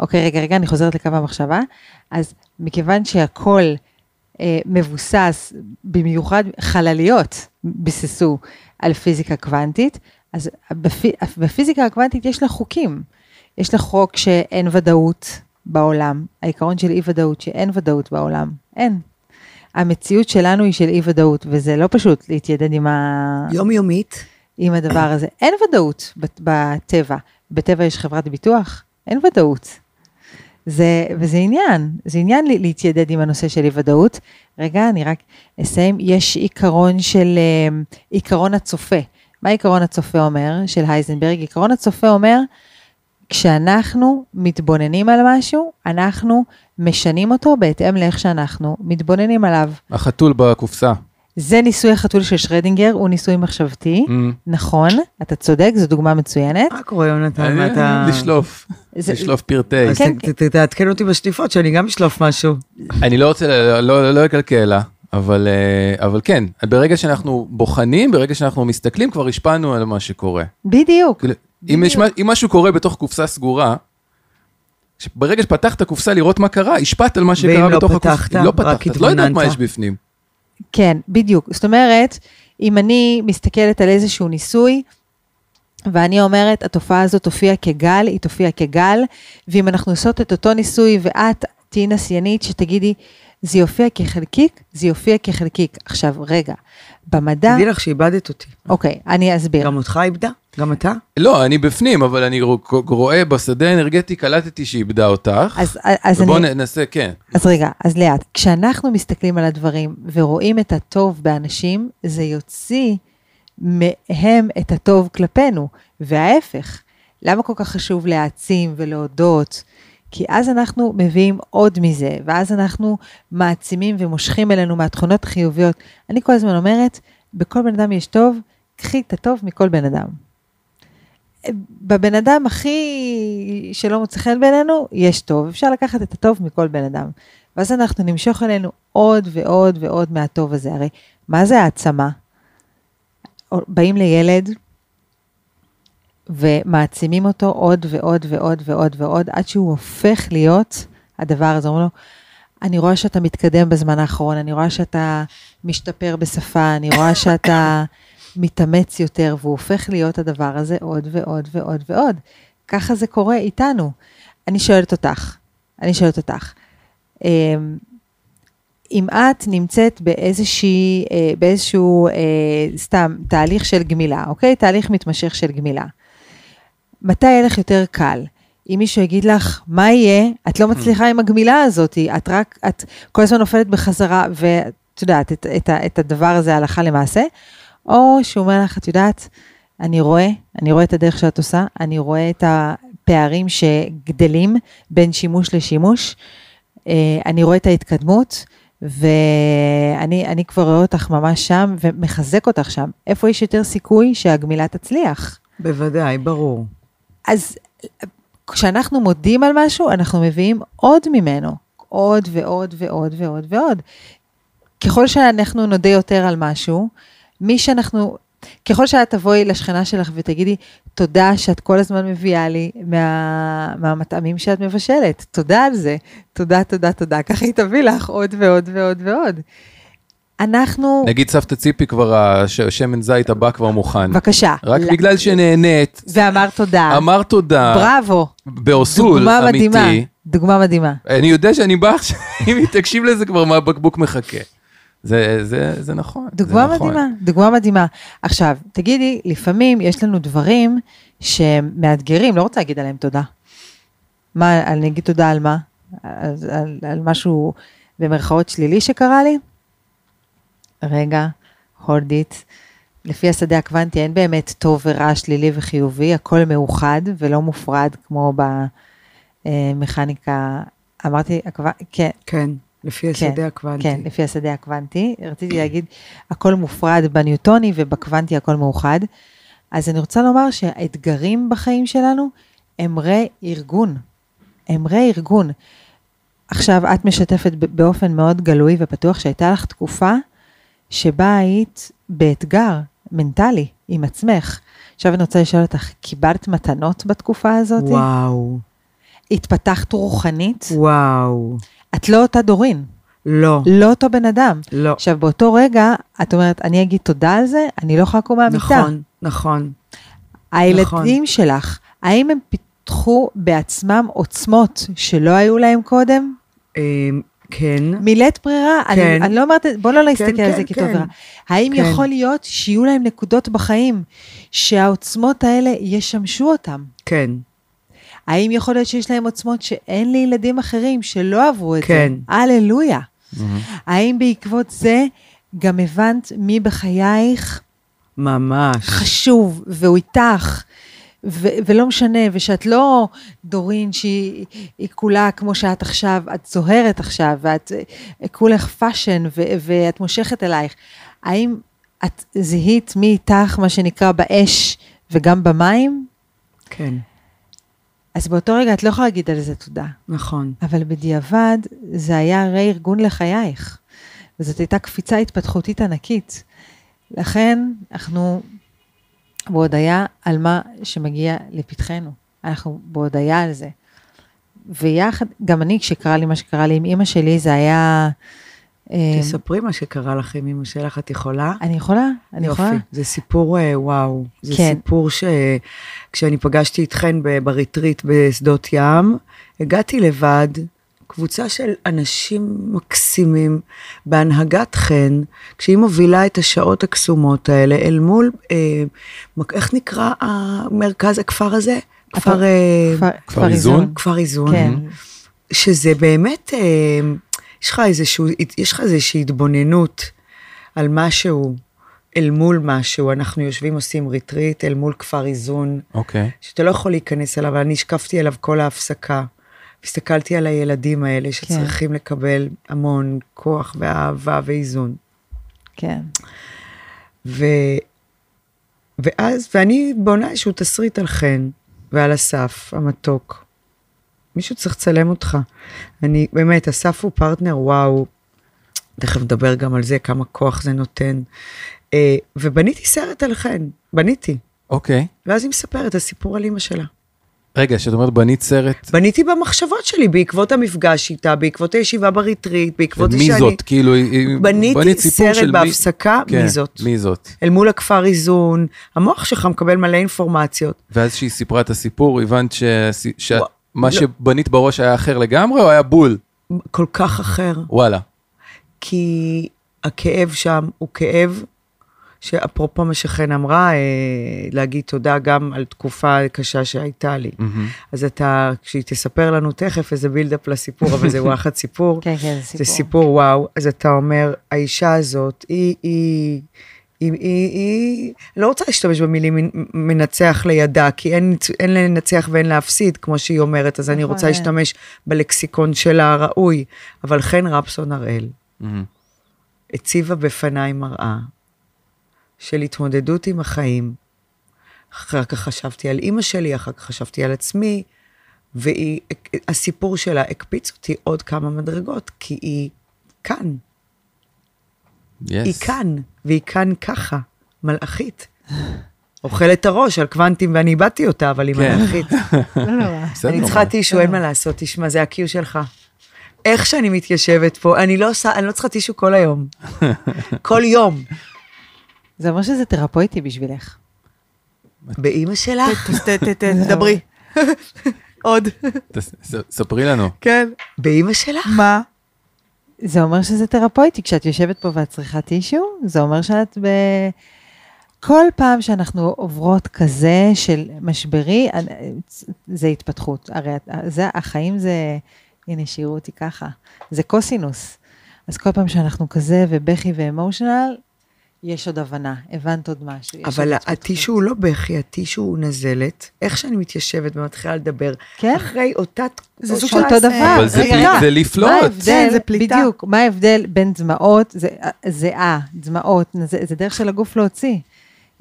אוקיי, רגע, רגע, אני חוזרת לקו המחשבה. אז מכיוון שהכל אה, מבוסס, במיוחד חלליות ביססו על פיזיקה קוונטית, אז בפי, בפיזיקה הקוונטית יש לה חוקים. יש לה חוק שאין ודאות בעולם, העיקרון של אי ודאות, שאין ודאות בעולם, אין. המציאות שלנו היא של אי ודאות, וזה לא פשוט להתיידד עם ה... יומיומית. עם הדבר הזה. אין ודאות בטבע. בטבע יש חברת ביטוח, אין ודאות. זה, וזה עניין, זה עניין להתיידד עם הנושא של אי ודאות. רגע, אני רק אסיים. יש עיקרון של, אה, עיקרון הצופה. מה עיקרון הצופה אומר, של הייזנברג? עיקרון הצופה אומר, כשאנחנו מתבוננים על משהו, אנחנו משנים אותו בהתאם לאיך שאנחנו מתבוננים עליו. החתול בקופסה. זה ניסוי החתול של שרדינגר, הוא ניסוי מחשבתי. Mm. נכון, אתה צודק, זו דוגמה מצוינת. מה קורה, יונתן? מה אתה... לשלוף, לשלוף פרטי. אז כן, ת- תעדכן אותי בשטיפות, שאני גם אשלוף משהו. אני לא רוצה, ל- לא לא לקלקל לה, אבל אה, אבל כן, ברגע שאנחנו בוחנים, ברגע שאנחנו מסתכלים, כבר השפענו על מה שקורה. בדיוק. כאילו, אם יש מה- אם משהו קורה בתוך קופסה סגורה, ברגע שפתחת קופסה לראות מה קרה, השפעת על מה שקרה לא בתוך הקופסה. פתחת, אם לא רק פתחת, את לא יודעת מה התבוננת. יש בפנים. כן, בדיוק. זאת אומרת, אם אני מסתכלת על איזשהו ניסוי, ואני אומרת, התופעה הזאת תופיע כגל, היא תופיע כגל, ואם אנחנו עושות את אותו ניסוי ואת תהיי נסיינית שתגידי, זה יופיע כחלקיק, זה יופיע כחלקיק. עכשיו, רגע, במדע, תדעי לך שאיבדת אותי. אוקיי, אני אסביר. גם אותך איבדה? גם אתה? לא, אני בפנים, אבל אני רו- רואה בשדה האנרגטי, קלטתי שאיבדה אותך. אז, אז ובואו אני... ננסה, כן. אז רגע, אז לאט, כשאנחנו מסתכלים על הדברים ורואים את הטוב באנשים, זה יוציא מהם את הטוב כלפינו, וההפך. למה כל כך חשוב להעצים ולהודות? כי אז אנחנו מביאים עוד מזה, ואז אנחנו מעצימים ומושכים אלינו מהתכונות החיוביות. אני כל הזמן אומרת, בכל בן אדם יש טוב, קחי את הטוב מכל בן אדם. בבן אדם הכי שלא מוצא חן בעינינו, יש טוב. אפשר לקחת את הטוב מכל בן אדם. ואז אנחנו נמשוך אלינו עוד ועוד ועוד מהטוב הזה. הרי מה זה העצמה? באים לילד ומעצימים אותו עוד ועוד ועוד ועוד ועוד, עד שהוא הופך להיות הדבר הזה. אומרים לו, אני רואה שאתה מתקדם בזמן האחרון, אני רואה שאתה משתפר בשפה, אני רואה שאתה מתאמץ יותר, והוא הופך להיות הדבר הזה עוד ועוד ועוד ועוד. ככה זה קורה איתנו. אני שואלת אותך, אני שואלת אותך, אמ, אם את נמצאת באיזושהי, אה, באיזשהו, אה, סתם, תהליך של גמילה, אוקיי? תהליך מתמשך של גמילה. מתי יהיה לך יותר קל? אם מישהו יגיד לך, מה יהיה? את לא מצליחה עם הגמילה הזאת, את רק, את כל הזמן נופלת בחזרה, ואת יודעת, את, את, את הדבר הזה הלכה למעשה, או שהוא אומר לך, את יודעת, אני רואה, אני רואה את הדרך שאת עושה, אני רואה את הפערים שגדלים בין שימוש לשימוש, אה, אני רואה את ההתקדמות, ואני אני כבר רואה אותך ממש שם, ומחזק אותך שם. איפה יש יותר סיכוי שהגמילה תצליח? בוודאי, ברור. אז כשאנחנו מודים על משהו, אנחנו מביאים עוד ממנו, עוד ועוד ועוד ועוד ועוד. ככל שאנחנו נודה יותר על משהו, מי שאנחנו, ככל שאת תבואי לשכנה שלך ותגידי, תודה שאת כל הזמן מביאה לי מה, מהמטעמים שאת מבשלת, תודה על זה, תודה, תודה, תודה, ככה היא תביא לך עוד ועוד ועוד ועוד. אנחנו, נגיד סבתא ציפי כבר, השמן זית הבא כבר מוכן. בבקשה. רק ל- בגלל שנהנית, ואמר תודה. אמר תודה, בראבו. באוסול דוגמה מדהימה. אמיתי. דוגמה מדהימה. אני יודע שאני בא עכשיו, (laughs) אם היא תקשיב לזה כבר מהבקבוק מחכה. זה, זה, זה נכון. זה דוגמה נכון. מדהימה, דוגמה מדהימה. עכשיו, תגידי, לפעמים יש לנו דברים שהם מאתגרים, לא רוצה להגיד עליהם תודה. מה, אני אגיד תודה על מה? על, על, על משהו במרכאות שלילי שקרה לי? רגע, hold it. לפי השדה הקוונטי אין באמת טוב ורע, שלילי וחיובי, הכל מאוחד ולא מופרד כמו במכניקה, אמרתי, הקו... כן, כן, לפי השדה הקוונטי. כן, לפי השדה הקוונטי. רציתי להגיד, הכל מופרד בניוטוני ובקוונטי הכל מאוחד. אז אני רוצה לומר שהאתגרים בחיים שלנו הם רה-ארגון. הם רה-ארגון. עכשיו, את משתפת באופן מאוד גלוי ופתוח שהייתה לך תקופה שבה היית באתגר מנטלי עם עצמך. עכשיו אני רוצה לשאול אותך, קיבלת מתנות בתקופה הזאת? וואו, התפתחת רוחנית? וואו. את לא אותה דורין. לא, לא אותו בן אדם. לא. עכשיו, באותו רגע, את אומרת, אני אגיד תודה על זה, אני לא יכולה לקום מהמיטה. נכון, נכון. הילדים שלך, האם הם פיתחו בעצמם עוצמות שלא היו להם קודם? אמ, כן, מילאת ברירה? כן. אני, אני לא אומרת, בוא לא להסתכל כן, על זה כן, כטוב כן. ורע. האם כן. יכול להיות שיהיו להם נקודות בחיים, שהעוצמות האלה ישמשו אותם? כן, האם יכול להיות שיש להם עוצמות שאין לילדים אחרים שלא עברו את כן. זה? הללויה. האם בעקבות זה גם הבנת מי בחייך ממש. חשוב והוא איתך, ו- ולא משנה, ושאת לא דורין שהיא היא כולה כמו שאת עכשיו, את זוהרת עכשיו, ואת אה, כולך fashion, ו- ואת מושכת אלייך. האם את זיהית מי איתך, מה שנקרא, באש וגם במים? כן, אז באותו רגע את לא יכולה להגיד על זה תודה. נכון. אבל בדיעבד זה היה רה-ארגון לחייך. וזאת הייתה קפיצה התפתחותית ענקית. לכן אנחנו בהודיה על מה שמגיע לפתחנו. אנחנו בהודיה על זה. ויחד, גם אני, כשקרה לי מה שקרה לי עם אימא שלי, זה היה... אה, תספרי מה שקרה לך עם אמא שלך, את יכולה? אני יכולה, אני יופי. יכולה. זה סיפור אה, וואו. זה כן. סיפור שכשאני פגשתי אתכן ב retreat בשדות ים, הגעתי לבד, קבוצה של אנשים מקסימים בהנהגת חן, כשהיא מובילה את השעות הקסומות האלה אל מול, אה, איך נקרא המרכז הכפר הזה? כפר, אה, כפר- כפר איזון? כפר איזון. כן. שזה באמת, אה, יש לך איזשהו, יש לך איזושהי התבוננות על משהו, אל מול משהו. אנחנו יושבים, עושים retreat אל מול כפר איזון, אוקיי. שאתה לא יכול להיכנס אליו, אבל אני השקפתי אליו כל ההפסקה. הסתכלתי על הילדים האלה שצריכים לקבל המון כוח ואהבה ואיזון. כן. ו... ואז, ואני בונה איזשהו תסריט על חן ועל אסף המתוק. מישהו צריך לצלם אותך. אני, באמת, אסף הוא פרטנר, וואו, תכף נדבר גם על זה, כמה כוח זה נותן. אה, ובניתי סרט על חן, בניתי. אוקיי. ואז היא מספרת את הסיפור על אימא שלה. רגע, כשאת אומרת בנית סרט, בניתי במחשבות שלי, בעקבות המפגש איתה, בעקבות הישיבה בריטריט, בעקבות זה מי שאני... זאת? כאילו, בניתי בנית סיפור סרט של מי- בהפסקה, כן, מי זאת? מי זאת? אל מול הכפר איזון, המוח שלך מקבל מלא אינפורמציות. ואז שהיא סיפרה את הסיפור, הבנת ש- ש- וואו, מה לא. שבנית בראש היה אחר לגמרי, או היה בול? כל כך אחר, וואלה. כי הכאב שם הוא כאב, שאפרופו מה שחן אמרה, אה, להגיד תודה גם על תקופה קשה שהייתה לי. מהמם. אז אתה, כשהיא תספר לנו תכף איזה בילדאפ לסיפור, אבל זה וואחד סיפור. (laughs) כן, כן, זה סיפור. זה סיפור וואו, אז אתה אומר, האישה הזאת, היא, היא, היא, היא, היא לא רוצה להשתמש במילים מנ- מנצח לידה, כי אין, אין לנצח ואין להפסיד, כמו שהיא אומרת, אז אני נכון, רוצה אין. להשתמש בלקסיקון שלה הראוי. אבל חן רפסון הראל. הציבה בפניי מראה של התמודדות עם החיים. אחר כך חשבתי על אימא שלי, אחר כך חשבתי על עצמי, והסיפור שלה הקפיץ אותי עוד כמה מדרגות, כי היא כאן. Yes. היא כאן, והיא כאן ככה, מלאכית. אוכלת הראש על קוונטים ואני איבדתי אותה, אבל היא כן. מלאכית. לא נורא. בסדר. אני צריכה טישו, אין מה לעשות, תשמע, זה ה-Q שלך. איך שאני מתיישבת פה, אני לא אני לא צריכה טישו כל היום. (laughs) כל יום. זה אומר שזה תרפויטי בשבילך. באימא שלך? ת- ת- ת- ת- דברי. (laughs) עוד. ספרי לנו. כן. באימא שלך? מה? זה אומר שזה תרפויטי. כשאת יושבת פה ואת צריכה טישו, זה אומר שאת ב... כל פעם שאנחנו עוברות כזה של משברי, זה התפתחות. הרי זה, החיים זה, הנה, שיראו אותי ככה, זה קוסינוס. אז כל פעם שאנחנו כזה ובכי ואמושיונל, יש עוד הבנה, הבנת עוד משהו. אבל. הטישו הוא לא בכי, הטישו הוא נזלת. איך שאני מתיישבת ומתחילה לדבר, כן. אחרי אותה... זה סוג של אותו דבר. אבל זה רגע, פלי- רגע. זה לפלוט. מה ההבדל, כן, זה פליטה. בדיוק, מה ההבדל בין דמעות, זה זיעה, דמעות, זה, זה דרך של הגוף להוציא.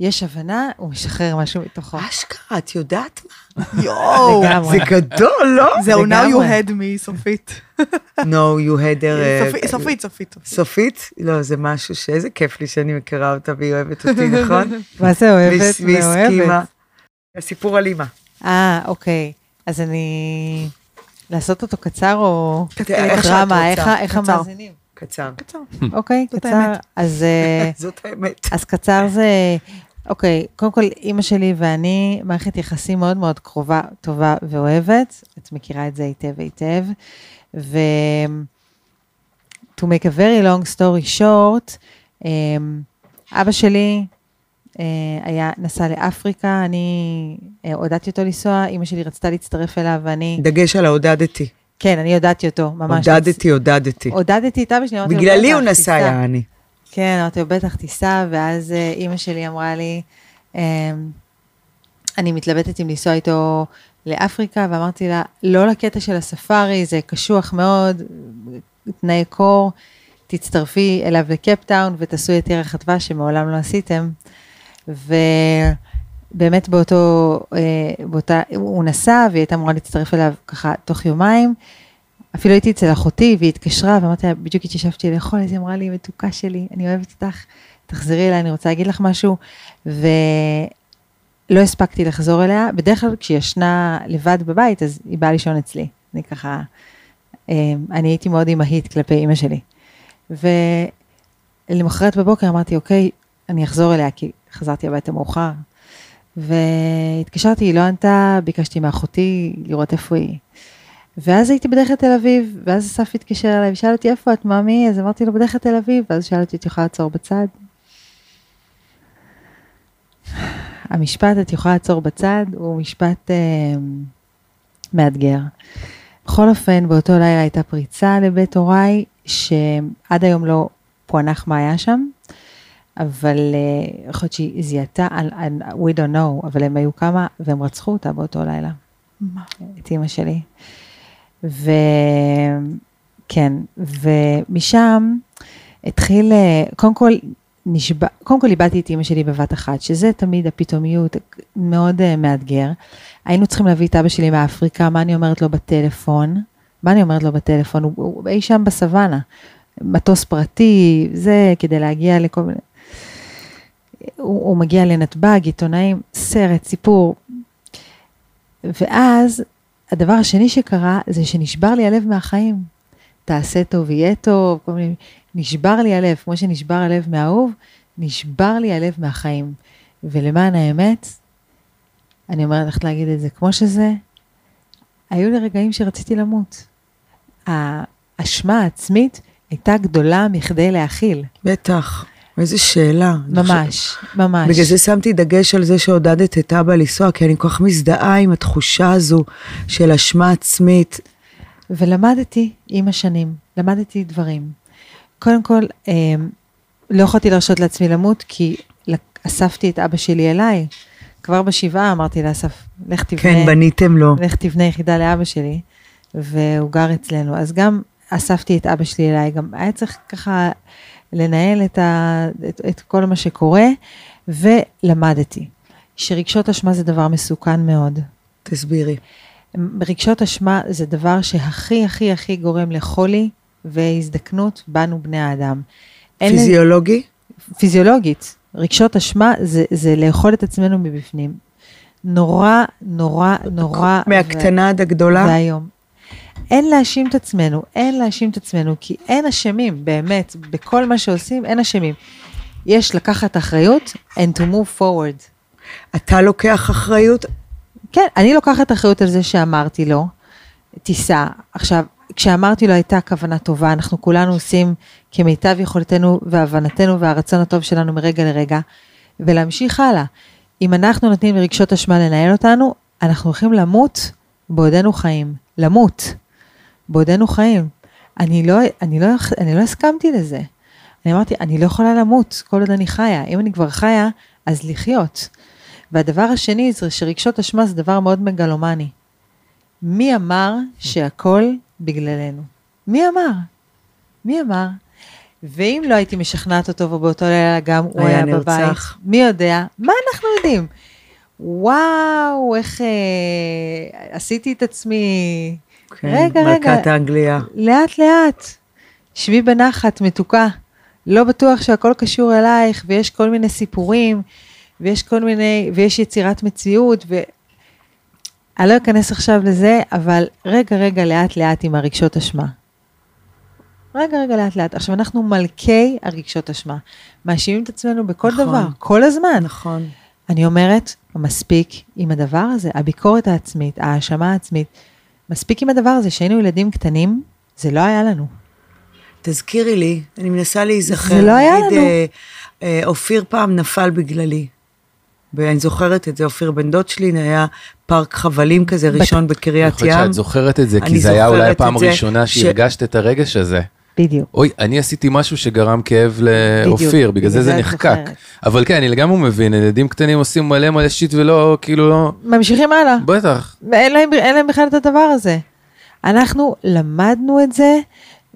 יש הבנה, הוא משחרר משהו מתוכו. אשכרה, את יודעת מה? (laughs) יואו. זה גדול, לא? זהו, now you had me, סופית. No, you had her... סופית, סופית, סופית. סופית? לא, זה משהו שאיזה כיף לי שאני מכירה אותה והיא אוהבת אותי, (laughs) נכון? מה זה אוהבת והיא- והיא הסכימה. ואוהבת? הסיפור על אימא. אה, אוקיי. אז אני... לעשות אותו קצר או איך שאת דרמה? רוצה. איך ה- איך קצר. המאזינים? קצר. קצר. אוקיי, קצר. אז... אה, (laughs) זאת האמת. אז קצר זה, אוקיי, קודם כל, אימא שלי ואני, מערכת יחסים מאוד מאוד קרובה, טובה ואוהבת. את מכירה את זה היטב היטב. ו... to make a very long story short, אמ, אבא שלי אה, היה, נסע לאפריקה, אני אה, עודדתי אותו לנסוע, אימא שלי רצתה להצטרף אליו, ואני, דגש על העודדתי. כן, אני עודדתי אותו, ממש. עודדתי, עודדתי. עודדתי את אבא שלי, אמרתי לו, בגללי הוא "בטח, נסע, תיסע." יעני. כן, אמרתי לו, בטח תיסע, ואז אה, אימא שלי אמרה לי, אמ, אני מתלבטת אם לנסוע איתו לאפריקה, ואמרתי לה, לא לקטע של הספארי, זה קשוח מאוד, תנאי קור, תצטרפי אליו לקפטאון ותעשו את ירח הדבש שמעולם לא עשיתם. ובאמת באותו, אה, באותה, הוא נסע והיא הייתה אמורה להצטרף אליו ככה תוך יומיים. אפילו הייתי אצל אחותי והיא התקשרה ואמרתי לה, בדיוק התיישבתי לאכול, אז היא אמרה לי, מתוקה שלי, אני אוהבת אותך, תחזרי אליי, אני רוצה להגיד לך משהו. ולא הספקתי לחזור אליה, בדרך כלל כשהיא ישנה לבד בבית, אז היא באה לישון אצלי. אני ככה, אה, אני הייתי מאוד אימהית כלפי אימא שלי. ולמחרת בבוקר אמרתי, אוקיי, אני אחזור אליה, כי חזרתי הביתה מאוחר. והתקשרתי, היא לא ענתה, ביקשתי מאחותי לראות איפה היא. ואז הייתי בדרך לתל אביב, ואז אסף התקשר אליי ושאל אותי, איפה את, מאמי? אז אמרתי לו, בדרך לתל אביב, ואז שאל אותי, את יכולה לעצור בצד? המשפט, את יכולה לעצור בצד, הוא משפט אה, מאתגר. בכל אופן, באותו לילה הייתה פריצה לבית הוריי, שעד היום לא פוענח מה היה שם, אבל אה, יכול להיות שהיא זיהתה, we don't know, אבל הם היו כמה, והם רצחו אותה באותו לילה. מה? את אימא שלי. וכן, ומשם התחיל, אה, קודם כל, נשבע, קודם כל איבדתי את אימא שלי בבת אחת, שזה תמיד הפתאומיות מאוד uh, מאתגר. היינו צריכים להביא את אבא שלי מאפריקה, מה אני אומרת לו בטלפון? מה אני אומרת לו בטלפון? הוא, הוא אי שם בסוואנה. מטוס פרטי, זה כדי להגיע לכל מיני... הוא, הוא מגיע לנתב"ג, עיתונאים, סרט, סיפור. ואז הדבר השני שקרה זה שנשבר לי הלב מהחיים. תעשה טוב, יהיה טוב, כל מיני... נשבר לי הלב, כמו שנשבר הלב מהאהוב, נשבר לי הלב מהחיים. ולמען האמת, אני אומרת, הולכת להגיד את זה כמו שזה, היו לי רגעים שרציתי למות. האשמה העצמית הייתה גדולה מכדי להכיל. בטח. איזה שאלה. ממש, ממש. בגלל זה שמתי דגש על זה שעודדת את אבא לנסוע, כי אני כל כך מזדהה עם התחושה הזו של אשמה עצמית. ולמדתי עם השנים, למדתי דברים. קודם כל, אה, לא יכולתי להרשות לעצמי למות, כי אספתי את אבא שלי אליי. כבר בשבעה אמרתי לאסף, לך תבנה, כן, בניתם לו. לך תבנה יחידה לאבא שלי, והוא גר אצלנו. אז גם אספתי את אבא שלי אליי, גם היה צריך ככה לנהל את, ה, את, את כל מה שקורה, ולמדתי שרגשות אשמה זה דבר מסוכן מאוד. תסבירי. רגשות אשמה זה דבר שהכי הכי הכי גורם לחולי והזדקנות בנו בני האדם. פיזיולוגי? פיזיולוגית, רגשות אשמה זה, זה לאכול את עצמנו מבפנים. נורא, נורא, נורא. מהקטנה עד הגדולה? והיום. אין להאשים את עצמנו, אין להאשים את עצמנו, כי אין אשמים, באמת, בכל מה שעושים אין אשמים. יש לקחת אחריות and to move forward. אתה לוקח אחריות? כן, אני לוקחת אחריות על זה שאמרתי לו, תיסע. עכשיו, כשאמרתי לו הייתה כוונה טובה, אנחנו כולנו עושים כמיטב יכולתנו והבנתנו והרצון הטוב שלנו מרגע לרגע, ולהמשיך הלאה. אם אנחנו נותנים לרגשות אשמה לנהל אותנו, אנחנו הולכים למות בעודנו חיים. למות בעודנו חיים. אני לא, אני לא, אני לא הסכמתי לזה. אני אמרתי, אני לא יכולה למות כל עוד אני חיה. אם אני כבר חיה, אז לחיות. והדבר השני זה שרגשות אשמה זה דבר מאוד מגלומני. מי אמר שהכל בגללנו? מי אמר? מי אמר? ואם לא הייתי משכנעת אותו ובאותו לילה גם הוא היה היה נרצח. בבית, מי יודע? מה אנחנו יודעים? וואו, איך אה, עשיתי את עצמי. רגע, רגע, מלכת האנגליה. לאט לאט. שבי בנחת, מתוקה. לא בטוח שהכל קשור אלייך, ויש כל מיני סיפורים, ויש כל מיני, ויש יצירת מציאות, ו... אני לא אכנס עכשיו לזה, אבל רגע, רגע, לאט לאט עם הרגשות אשמה. רגע, רגע, לאט לאט. עכשיו, אנחנו מלכי הרגשות אשמה. מאשימים את עצמנו בכל נכון. דבר, כל הזמן. נכון. אני אומרת, מספיק עם הדבר הזה, הביקורת העצמית, ההאשמה העצמית, מספיק עם הדבר הזה, שהיינו ילדים קטנים, זה לא היה לנו. תזכירי לי, אני מנסה להיזכר. זה לא היה נגיד, לנו. אה, אה, אופיר פעם נפל בגללי. ואני זוכרת את זה, אופיר בן דוד שלי, היה פארק חבלים כזה ראשון בקריית אני חושב ים. שאת זוכרת את זה, כי אני זה היה אולי הפעם הראשונה שהרגשת את הרגש הזה. בדיוק. אוי, אני עשיתי משהו שגרם כאב לאופיר, בגלל זה בגלל זה זה נחקק. זוכרת. אבל כן, אני לגמרי מבין, ילדים קטנים עושים מלא מלא שיט ולא, כאילו לא, ממשיכים הלאה. בטח. אין להם, אין להם בכלל את הדבר הזה. אנחנו למדנו את זה,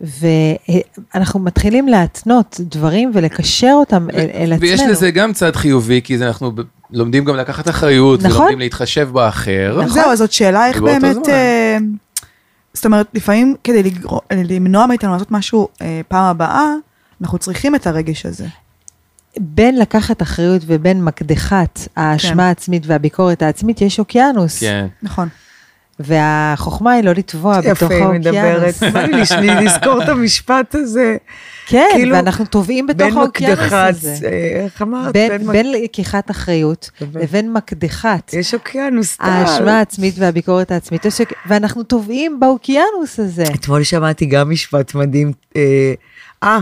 ואנחנו מתחילים להתנות דברים ולקשר אותם אל, אל עצמנו. ויש לזה גם צד חיובי, כי זה אנחנו לומדים גם לקחת אחריות, נכון. ולומדים להתחשב באחר. נכון. זהו, אז זאת שאלה איך באמת, זמן. אה, זאת אומרת, לפעמים כדי לגר- למנוע מאיתנו לעשות משהו אה, פעם הבאה, אנחנו צריכים את הרגש הזה. בין לקחת אחריות ובין מקדחת האשמה כן. העצמית והביקורת העצמית, יש אוקיינוס. כן. נכון. והחוכמה היא לא לטבוע בתוך יפה, היא מדברת. האוקיינוס. בא לי לזכור את המשפט הזה. כן, כאילו, ואנחנו טובעים בתוך בין האוקיינוס מקדחת, הזה. אה, איך אמרת? בין, מק- בין לקיחת אחריות לבין- לבין מקדחת יש אוקיינוס, טל. האשמה העצמית והביקורת העצמית, יש- ואנחנו טובעים באוקיינוס הזה. אתמול שמעתי גם משפט מדהים. אה, אה,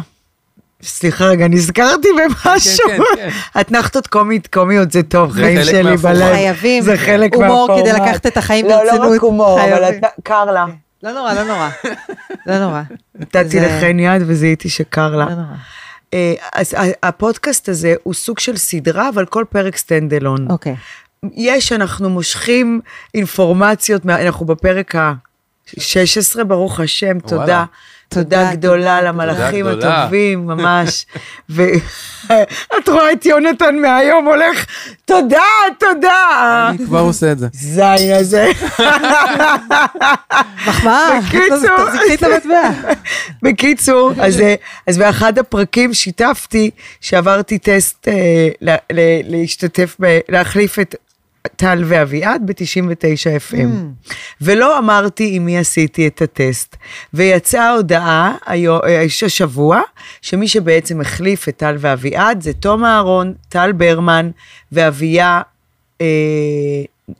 סליחה רגע, נזכרתי במשהו. כן, כן, אתנחתות קומית, קומיות זה טוב, זה חיים שלי. בלב. חייבים זה חלק הומור מהפורמט. כדי לקחת את החיים לא, ברצינות. לא רק הומור, אבל חייבים. לא נורא, לא נורא. לא נורא. נתתי לחן יד וזיהיתי שקר לה. לא נורא. אה, אז ה- הפודקאסט הזה הוא סוג של סדרה, אבל כל פרק stand alone. אוקיי. יש, אנחנו מושכים אינפורמציות, אנחנו בפרק ה-16, ברוך השם, תודה. וואלה. תודה תודה, גדולה למלאכים. הטובים, (laughs) ממש. ואת (laughs) רואה את יונתן מהיום הולך, תודה, תודה. אני כבר עושה את זה. זין הזה. מחמאה. בקיצור. תחזיקי את המטבע. (laughs) בקיצור, אז, אה, אז באחד הפרקים שיתפתי שעברתי טסט אה, להשתתף, להחליף את טל ואביעד ב-99 FM. ולא אמרתי עם מי עשיתי את הטסט. ויצאה הודעה היום, אה, השבוע, שמי שבעצם החליף את טל ואביעד זה תום אהרון, טל ברמן ואביה אה,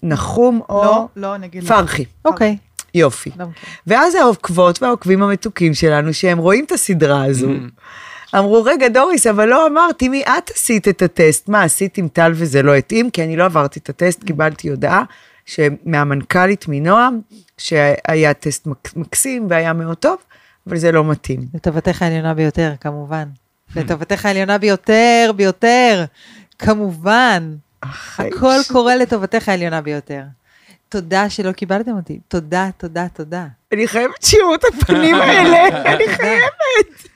נחום או לא, לא. פרחי. אוקיי. יופי. לא מכיר. ואז העוקבות והעוקבים המתוקים שלנו, שהם רואים את הסדרה הזו, אמרו, רגע, דוריס, אבל לא אמרת, מי את עשית את הטסט? מה, עשית עם טל וזה לא התאים? כי אני לא עברתי את הטסט, קיבלתי הודעה מהמנכ"לית מנועם, שהיה טסט מק- מקסים והיה מאוד טוב, אבל זה לא מתאים. לטובתך העליונה ביותר, כמובן. לטובתך העליונה ביותר, ביותר. כמובן, הכל קורה לטובתך העליונה ביותר. תודה שלא קיבלתם אותי. תודה, תודה, תודה. אני חייבת שיראו את הפנים (laughs) האלה, אני חייבת.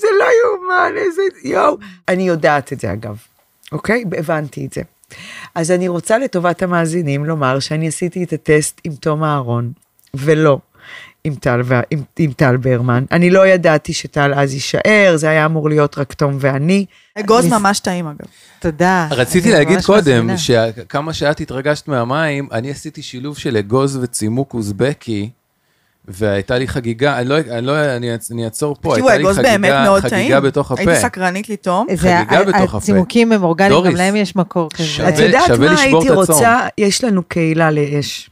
זה לא יאומן, איזה יואו. אני יודעת את זה אגב, אוקיי? הבנתי את זה. אז אני רוצה לטובת המאזינים לומר שאני עשיתי את הטסט עם תום אהרון, ולא עם טל, ו- עם, עם טל ברמן. אני לא ידעתי שטל אז יישאר, זה היה אמור להיות רק תום ואני. אגוז אני- ממש טעים אגב. תודה. רציתי להגיד קודם. שכמה שאת התרגשת מהמים, אני עשיתי שילוב של אגוז וצימוק אוזבקי, והייתה לי חגיגה, אני לא, אני לא, אני אני אעצור פה, הייתה לי אגוז באמת חגיגה, מאוד טעים. חגיגה בתוך הפה. הייתי סקרנית לטעום. חגיגה בתוך הפה. הצימוקים הם אורגניים, גם. להם יש מקור כזה. את יודעת מה הייתי. רוצה? יש לנו קהילה לאש.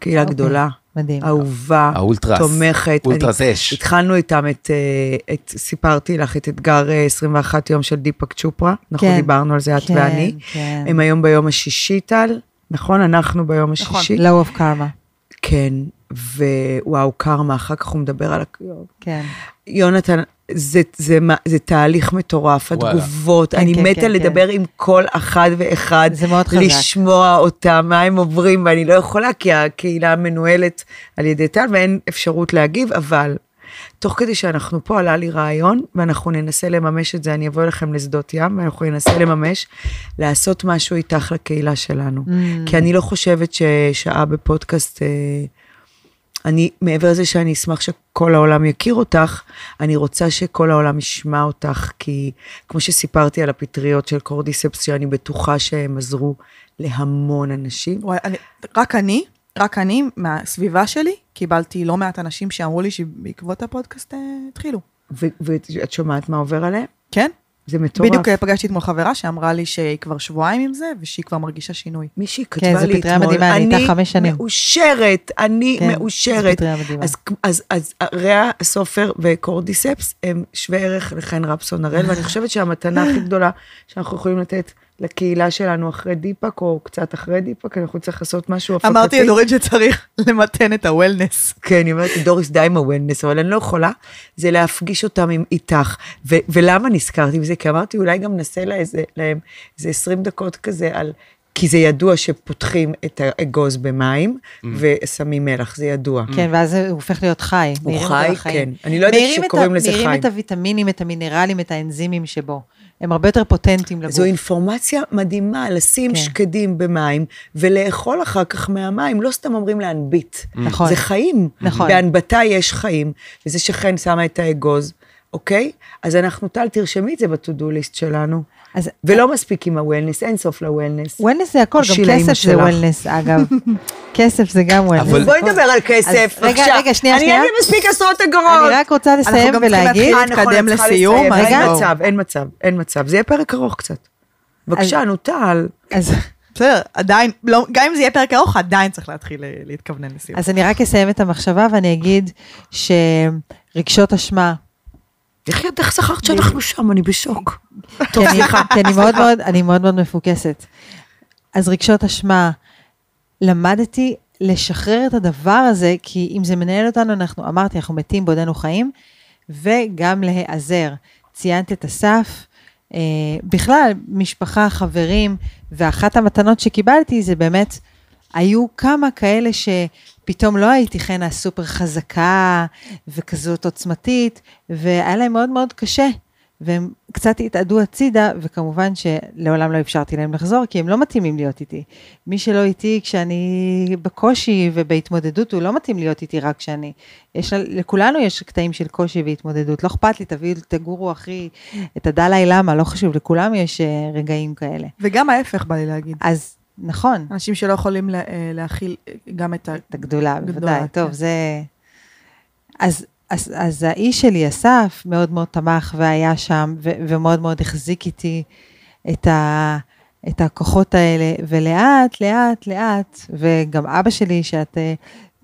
קהילה אוקיי. גדולה, מדהים. אהובה, האולטרס. תומכת. אולטרס אש. התחלנו איתם את, אה, את, סיפרתי לך, את אתגר אה, 21 יום של דיפק צ'ופרה. אנחנו כן. דיברנו על זה, את כן, ואני. כן. הם היום ביום השישי, טל, נכון? אנחנו ביום השישי. Low of karma. כן, ווואו, קרמה, אחר כך הוא מדבר על... כן. יונתן, זה, זה, מה- זה תהליך מטורף, וואלה. התגובות, כן, אני כן, מתה כן, לדבר עם כל אחד ואחד, זה מאוד חזק. לשמוע אותם, מה הם עוברים, ואני לא יכולה, כי הקהילה מנוהלת על ידי טל, ואין אפשרות להגיב, אבל תוך כדי שאנחנו פה, עלה לי רעיון, ואנחנו ננסה לממש את זה, אני אבוא אליכם לשדות ים, ואנחנו ננסה לממש, לעשות משהו איתך לקהילה שלנו. Mm. כי אני לא חושבת ששעה בפודקאסט... אה, אני, מעבר לזה שאני אשמח שכל העולם יכיר אותך, אני רוצה שכל העולם ישמע אותך, כי כמו שסיפרתי על הפטריות של קורדיספס, שאני בטוחה שהם עזרו להמון אנשים. וואי, אני, רק אני, רק אני, מהסביבה שלי, קיבלתי לא מעט אנשים שאמרו לי שבעקבות הפודקאסט אה, התחילו. ואת שומעת מה עובר עליהם? כן? זה מטורף. בדיוק אה, פגשתי אתמול חברה שאמרה לי שהיא כבר שבועיים עם זה, ושהיא כבר מרגישה שינוי. מישהי כן, כתבה זו לי אתמול, מדהימה, אני שנים." מאושרת, אני כן, מאושרת. אז, אז, אז ריישי סופר וקורדיספס הם שווה ערך לחן רפסון הראל, ואני חושבת שהמתנה הכי גדולה שאנחנו יכולים לתת לקהילה שלנו אחרי דיפאק, או קצת אחרי דיפאק, אנחנו נצטרך לעשות משהו הפקתי. אמרתי לדורין שצריך (laughs) למתן את ה wellness. כן, היא אומרת דורין, די עם ה wellness, אבל אני לא יכולה, זה להפגיש אותם עם, איתך. ו- ולמה נזכרתי בזה? כי אמרתי, אולי גם נעשה לה איזה, להם איזה 20 דקות כזה על... כי זה ידוע שפותחים את האגוז במים ושמים מלח, זה ידוע. כן, ואז הוא הופך להיות חי. הוא חי. כן. אני לא יודעת שקוראים ה- לזה חי. את הוויטמינים, את המינרלים, את האנזימים שבו. הם הרבה יותר פוטנטים לגוף. זו אינפורמציה מדהימה, לשים כן. שקדים במים ולאכול אחר כך מהמים, לא סתם אומרים להנביט. נכון. זה חיים. נכון. בהנבטה יש חיים, וזה שחן שמה את האגוז, אוקיי? אז אנחנו, טל, תרשמי את זה בטודו ליסט שלנו. אז ולא מספיק עם הוולנס, אין סוף לוולנס. וולנס זה הכל, גם כסף זה שלך. וולנס, אגב. (laughs) כסף זה גם וולנס. אבל- בואי נדבר על כסף, אז רגע, בבקשה. רגע, שנייה, אני שנייה. אין לי מספיק עשרות אגורות. אני רק רוצה אנחנו לסיים גם צריכים ולהגיד, להתחיל נכון, להתקדם את צריכה לסיום. אז אין רגע. מצב, אין מצב, אין מצב. זה יהיה פרק ארוך קצת. בבקשה, נו, טל. אז בסדר, עדיין, לא, גם אם זה יהיה פרק ארוך, עדיין צריך להתחיל אה, להתכוונן לסיום. אז אני רק אסיים את המחשבה ואני אגיד שרגשות אשמה, איך איך זכרת שאנחנו שם? אני בשוק. (laughs) כי אני, כי אני מאוד מאוד, אני מאוד מאוד מפוקסת. אז רגשות אשמה, למדתי לשחרר את הדבר הזה, כי אם זה מנהל אותנו, אנחנו, אמרתי, אנחנו מתים בעודנו חיים, וגם להיעזר. ציינת את אסף, אה, בכלל, משפחה, חברים, ואחת המתנות שקיבלתי זה באמת, היו כמה כאלה שפתאום לא הייתי חן הסופר חזקה וכזאת עוצמתית, והיה להם מאוד מאוד קשה. והם קצת התאדו הצידה, וכמובן שלעולם לא אפשרתי להם לחזור, כי הם לא מתאימים להיות איתי. מי שלא איתי כשאני בקושי ובהתמודדות, הוא לא מתאים להיות איתי רק כשאני. יש, לכולנו יש קטעים של קושי והתמודדות, לא אכפת לי, תביאו, תגורו אחי, את הדלאי למה, לא חשוב, לכולם יש אה, רגעים כאלה. וגם ההפך בא לי להגיד. אז נכון, אנשים שלא יכולים לה- אה, להכיל אה, גם את ה... את הגדולה, גדולה, בוודאי. כן. טוב, זה... אז, אז, אז האיש שלי, אסף, מאוד מאוד תמך והיה שם, ו- ומאוד מאוד החזיק איתי את, ה- את הכוחות האלה, ולאט, לאט, לאט, וגם אבא שלי, שאת אה,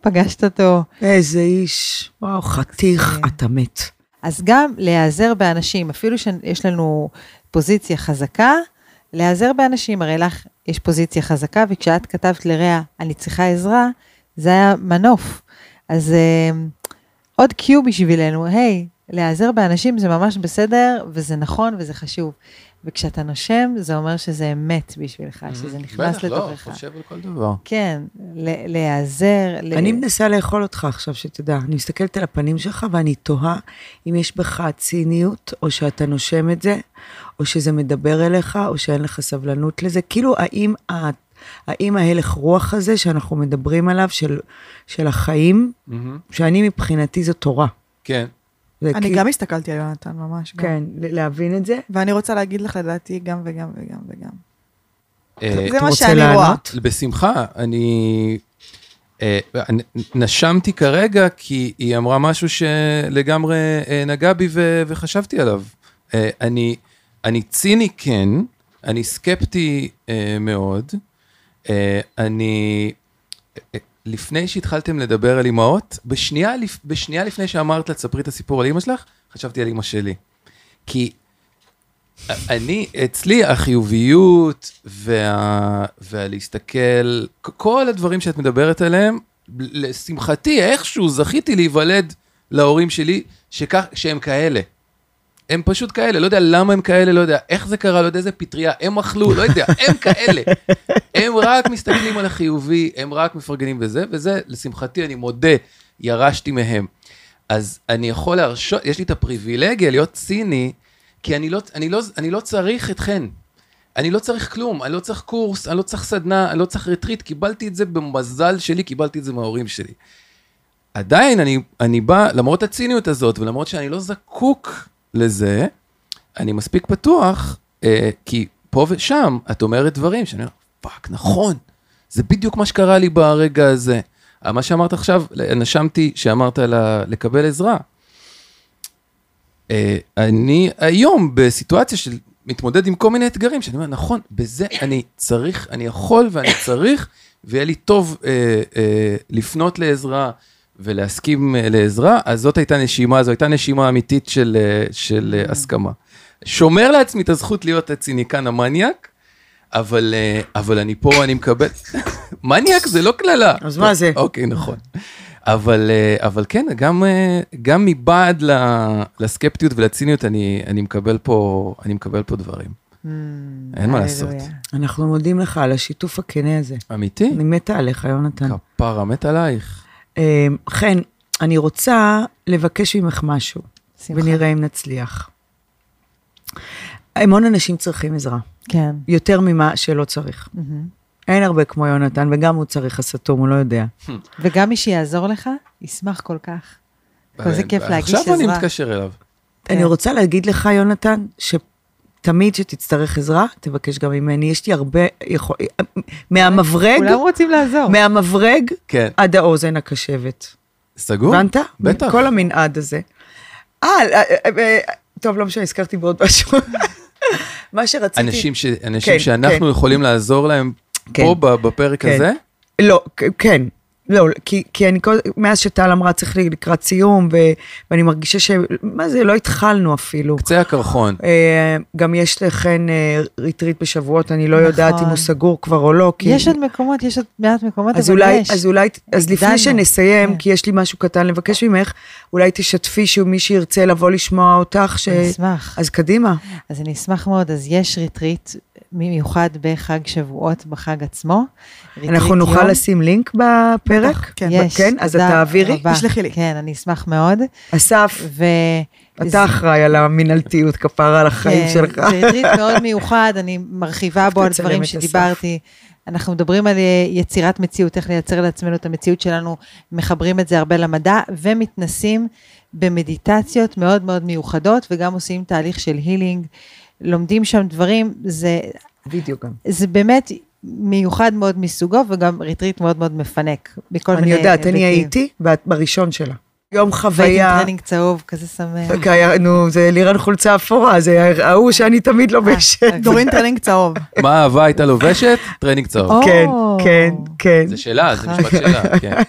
פגשת אותו, איזה איש. וואו, חתיך, אתה מת. אז גם להיעזר באנשים, אפילו שיש לנו פוזיציה חזקה, להיעזר באנשים, הרי לך יש פוזיציה חזקה, וכשאת כתבת לרע, אני צריכה עזרה, זה היה מנוף. אז אה, עוד קיו בשבילנו, היי, להיעזר באנשים זה ממש בסדר, וזה נכון וזה חשוב. וכשאתה נושם, זה אומר שזה אמת בשבילך, שזה נכנס בטח, לא, לתוכך. חושב על כל דבר. כן, ל- להיעזר. ל- אני מנסה לאכול אותך עכשיו, שתדע. אני מסתכלת על הפנים שלך ואני תוהה אם יש בך ציניות, או שאתה נושם את זה, או שזה מדבר אליך, או שאין לך סבלנות לזה. כאילו, האם, האם ההלך רוח הזה שאנחנו מדברים עליו, של, של החיים, מהמם. שאני מבחינתי זו תורה. כן. אני גם הסתכלתי על יונתן, ממש. כן, ל- להבין את זה. ואני רוצה להגיד לך, לדעתי, גם וגם וגם וגם. אה, זה מה שאני רואה. לענות? בשמחה, אני... אה, נשמתי כרגע כי היא אמרה משהו שלגמרי אה, נגע בי ו- וחשבתי עליו. אני, אני ציני כן, אני סקפטי מאוד. אני... לפני שהתחלתם לדבר על אימהות, בשנייה, בשנייה לפני שאמרת לה, תספרי את הסיפור על אימא שלך, חשבתי על אימא שלי. כי אני, אצלי החיוביות וה, והלהסתכל, כל הדברים שאת מדברת עליהם, לשמחתי, איכשהו זכיתי להיוולד להורים שלי שכך, שהם כאלה. הם פשוט כאלה, לא יודע למה הם כאלה, לא יודע איך זה קרה, לא יודע איזה פטריה, הם אכלו, לא יודע, הם כאלה. (laughs) הם רק מסתכלים על החיובי, הם רק מפרגנים בזה, וזה, לשמחתי, אני מודה, ירשתי מהם. אז אני יכול להרשות, יש לי את הפריבילגיה להיות ציני, כי אני לא, אני לא, אני לא צריך אתכן. אני לא צריך כלום, אני לא צריך קורס, אני לא צריך סדנה, אני לא צריך רטריט, קיבלתי את זה במזל שלי, קיבלתי את זה מההורים שלי. עדיין אני, אני בא, למרות הציניות הזאת, ולמרות שאני לא זקוק לזה, אני מספיק פתוח, אה, כי פה ושם את אומרת דברים שאני אומר, fuck, נכון, זה בדיוק מה שקרה לי ברגע הזה. אה, מה שאמרת עכשיו, נשמתי שאמרת לה, לקבל עזרה. אה, אני היום בסיטואציה של מתמודד עם כל מיני אתגרים, שאני אומר, נכון, בזה אני צריך, אני יכול ואני צריך, ויהיה לי טוב אה, אה, לפנות לעזרה ולהסכים אה, לעזרה, אז זאת הייתה נשימה, זו הייתה נשימה אמיתית של, אה, של אה, הסכמה. שומר לעצמי את הזכות להיות הציניקן המניאק, אבל, אבל אני פה, אני מקבל... (laughs) מניאק זה לא קללה. אז מה זה? אוקיי, נכון. אבל, אבל כן, גם, גם מבעד לסקפטיות ולציניות, אני, אני, מקבל פה, אני מקבל פה דברים. Mm, אין מה. לעשות. אנחנו מודים לך על השיתוף הכנה הזה. אמיתי? אני מתה עליך, יונתן. כפרה, מת עלייך. אה, חן, אני רוצה לבקש ממך משהו, שמחה. ונראה אם נצליח. המון אנשים צריכים עזרה, כן. יותר ממה שלא צריך. מהמם. אין הרבה כמו יונתן, וגם הוא צריך הסתום, הוא לא יודע. וגם מי שיעזור לך, ישמח כל כך. כזה כיף להגיש עכשיו אני עזרה. מתקשר אליו. כן. אני רוצה להגיד לך, יונתן, שתמיד שתצטרך עזרה, תבקש גם ממני. יש לי הרבה יכול... מהמברג, כולם רוצים לעזור. מהמברג כן. עד האוזן הקשבת. סגור? הבנת? בטח. כל המנעד הזה. אה, אה, אה, אה, טוב, לא משנה, הזכרתי בעוד משהו. (laughs) מה שרציתי... אנשים, ש... אנשים כן, שאנחנו כן. יכולים לעזור להם כן. פה בפרק כן. הזה, לא, כן. לא, כי, כי אני כל... מאז שטל אמרה צריך לי לקראת סיום, ו, ואני מרגישה ש... מה זה, לא התחלנו אפילו. קצה הקרחון. אה, גם יש לכן אה, retreat בשבועות, אני לא יודעת אם נכון. הוא סגור כבר או לא. כי... יש עוד מקומות, יש עוד מעט מקומות, אז אבל אולי, יש. אז אולי, אז לפני הגדלנו. שנסיים, כן. כי יש לי משהו קטן לבקש ממך, אולי תשתפי שמי שירצה לבוא לשמוע אותך, ש... אני אשמח. אז קדימה. אז אני אשמח מאוד, אז יש retreat מיוחד בחג שבועות, בחג עצמו. אנחנו נוכל יום. לשים לינק בפרק? בטח, כן. יש, כן, אז את תעבירי? תשלחי לי. כן, אני אשמח מאוד. אסף, ו... אתה אחראי על המינהלתיות, כפרה על החיים כן, שלך. זה retreat מאוד מיוחד, אני מרחיבה בו על דברים. שדיברתי. אנחנו מדברים על אה, יצירת מציאות, איך לייצר לעצמנו את המציאות שלנו, מחברים את זה הרבה למדע, ומתנסים במדיטציות מאוד מאוד מיוחדות, וגם עושים תהליך של healing, לומדים שם דברים, זה, וידאו גם. זה באמת מיוחד מאוד מסוגו, וגם retreat מאוד מאוד מפנק, מכל אני מיני יודעת, אני. הייתי בראשון שלה. יום עם חוויה. טרנינג צהוב, כזה שמח. כי היה- נו, זה לירן חולצה אפורה, זה ההוא שאני תמיד לובשת. אה, דורין טרנינג צהוב. מה אהבה הייתה לובשת? טרנינג צהוב. כן, כן, כן. זה שלה, זה משפט שלה, כן.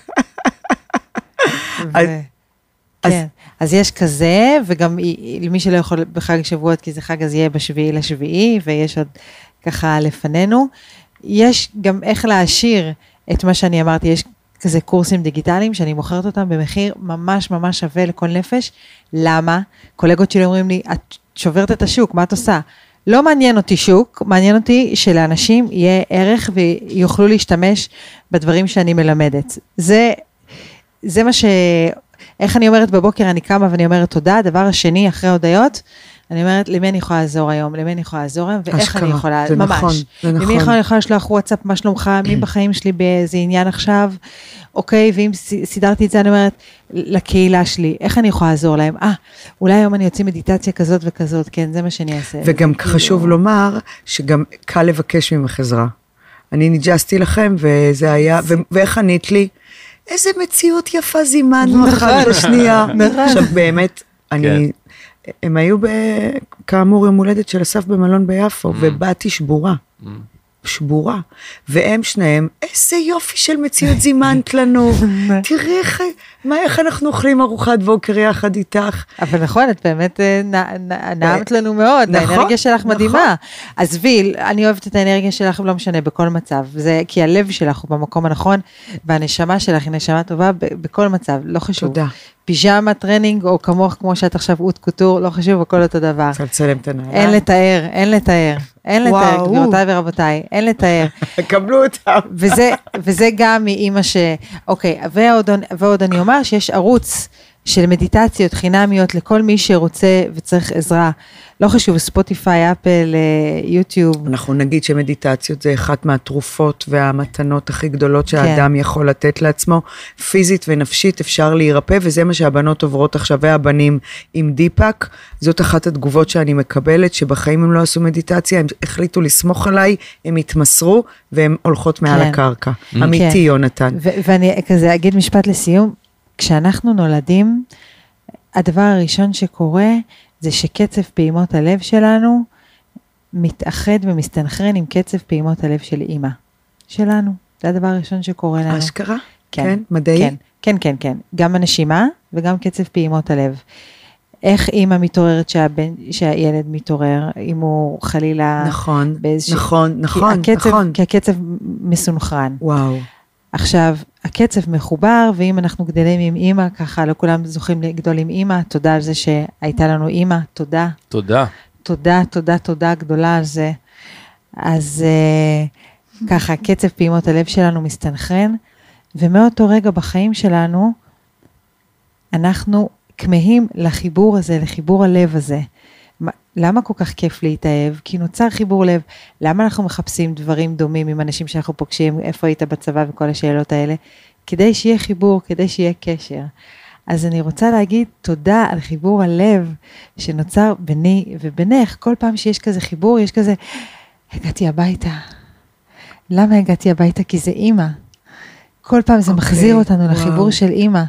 אז- כן, אז יש כזה, וגם למי שלא יכול בחג שבועות, כי זה חג, אז יהיה בשביעי לשביעי, ויש עוד ככה לפנינו. יש גם איך להעשיר את מה שאני אמרתי, יש כזה קורסים דיגיטליים שאני מוכרת אותם במחיר ממש ממש שווה לכל נפש. למה? קולגות שלי אומרים לי, את שוברת את השוק, מה את עושה? לא מעניין אותי שוק, מעניין אותי שלאנשים יהיה ערך ויוכלו להשתמש בדברים שאני מלמדת. זה, זה מה ש... איך אני אומרת בבוקר, אני קמה ואני אומרת תודה. הדבר השני, אחרי הודיות, אני אומרת, למי אני יכולה לעזור היום? למי אני יכולה לעזור היום? ואיך אשכרה, אני יכולה, זה ממש. נכון, זה למי נכון. יכולה, אני יכולה לשלוח וואטסאפ, מה שלומך? מי (clears throat) בחיים שלי באיזה עניין עכשיו? אוקיי, ואם סידרתי את זה, אני אומרת, לקהילה שלי, איך אני יכולה לעזור להם? אה, אולי היום אני אוציא מדיטציה כזאת וכזאת, כן, זה מה שאני אעשה. וגם כאילו- חשוב לומר שגם קל לבקש ממך עזרה. אני ניג'סתי לכם וזה היה, ו- ואיך ענית לי? איזה מציאות יפה זימנו אחת לשנייה. (laughs) עכשיו באמת, אני, הם היו כאמור יום הולדת של אסף במלון ביפו, ובאתי שבורה. שבורה, והם שניהם, איזה יופי של מציאות זימנת לנו, (laughs) תראי איך, מה, איך אנחנו אוכלים ארוחת בוקר יחד איתך. אבל נכון, את באמת אה, נעמת לנו מאוד, נכון, האנרגיה שלך נכון. מדהימה. עזבי, אני אוהבת את האנרגיה שלך, לא משנה, בכל מצב. זה כי הלב שלך הוא במקום הנכון, והנשמה שלך היא נשמה טובה בכל מצב, לא חשוב. תודה. פיג'מה, טרנינג, או כמוך, כמו שאת עכשיו haute couture, לא חשוב, הכל אותו דבר. רוצה לצלם את הנעליים? אין לתאר, אין לתאר, אין לתאר. גבירותיי ורבותיי, אין לתאר. (laughs) קבלו אותם. (laughs) וזה, וזה גם מאימא ש... אוקיי, ועוד, ועוד אני אומר שיש ערוץ של מדיטציות חינמיות לכל מי שרוצה וצריך עזרה. לא חשוב, Spotify, Apple, אה, YouTube. אנחנו נגיד שמדיטציות זה אחת מהתרופות והמתנות הכי גדולות כן. שהאדם יכול לתת לעצמו. פיזית ונפשית אפשר להירפא, וזה מה שהבנות עוברות עכשיו, והבנים עם דיפאק. זאת אחת התגובות שאני מקבלת, שבחיים הם לא עשו מדיטציה, הם החליטו לסמוך עליי, הם התמסרו, והן הולכות מעל כן. הקרקע. אמיתי, כן. יונתן. ואני כזה אגיד משפט לסיום, כשאנחנו נולדים, הדבר הראשון שקורה זה שקצב פעימות הלב שלנו מתאחד ומסתנכרן עם קצב פעימות הלב של אימא שלנו. זה הדבר הראשון שקורה לנו. אשכרה? כן, מדעי? כן, כן, כן, כן. גם הנשימה וגם קצב פעימות הלב. איך אימא מתעוררת שהבן, שהילד מתעורר, אם הוא חלילה... נכון, באיזשה- נכון, כי נכון, הקצב, נכון. כי הקצב מסונכרן. וואו. עכשיו, הקצב מחובר, ואם אנחנו גדלים עם אימא, ככה לא כולם זוכים לגדול עם אימא, תודה על זה שהייתה לנו אימא, תודה, תודה. תודה, תודה, תודה גדולה על זה. אז uh, ככה, קצב פעימות הלב שלנו מסתנכרן, ומאותו רגע בחיים שלנו, אנחנו כמהים לחיבור הזה, לחיבור הלב הזה. מה- למה כל כך כיף להתאהב? כי נוצר חיבור לב. למה אנחנו מחפשים דברים דומים עם אנשים שאנחנו פוגשים, איפה היית בצבא וכל השאלות האלה? כדי שיהיה חיבור, כדי שיהיה קשר. אז אני רוצה להגיד תודה על חיבור הלב שנוצר ביני ובינך. כל פעם שיש כזה חיבור, יש כזה, הגעתי הביתה. למה הגעתי הביתה? כי זה אימא. כל פעם זה אוקיי, מחזיר אותנו וואו. לחיבור של אימא.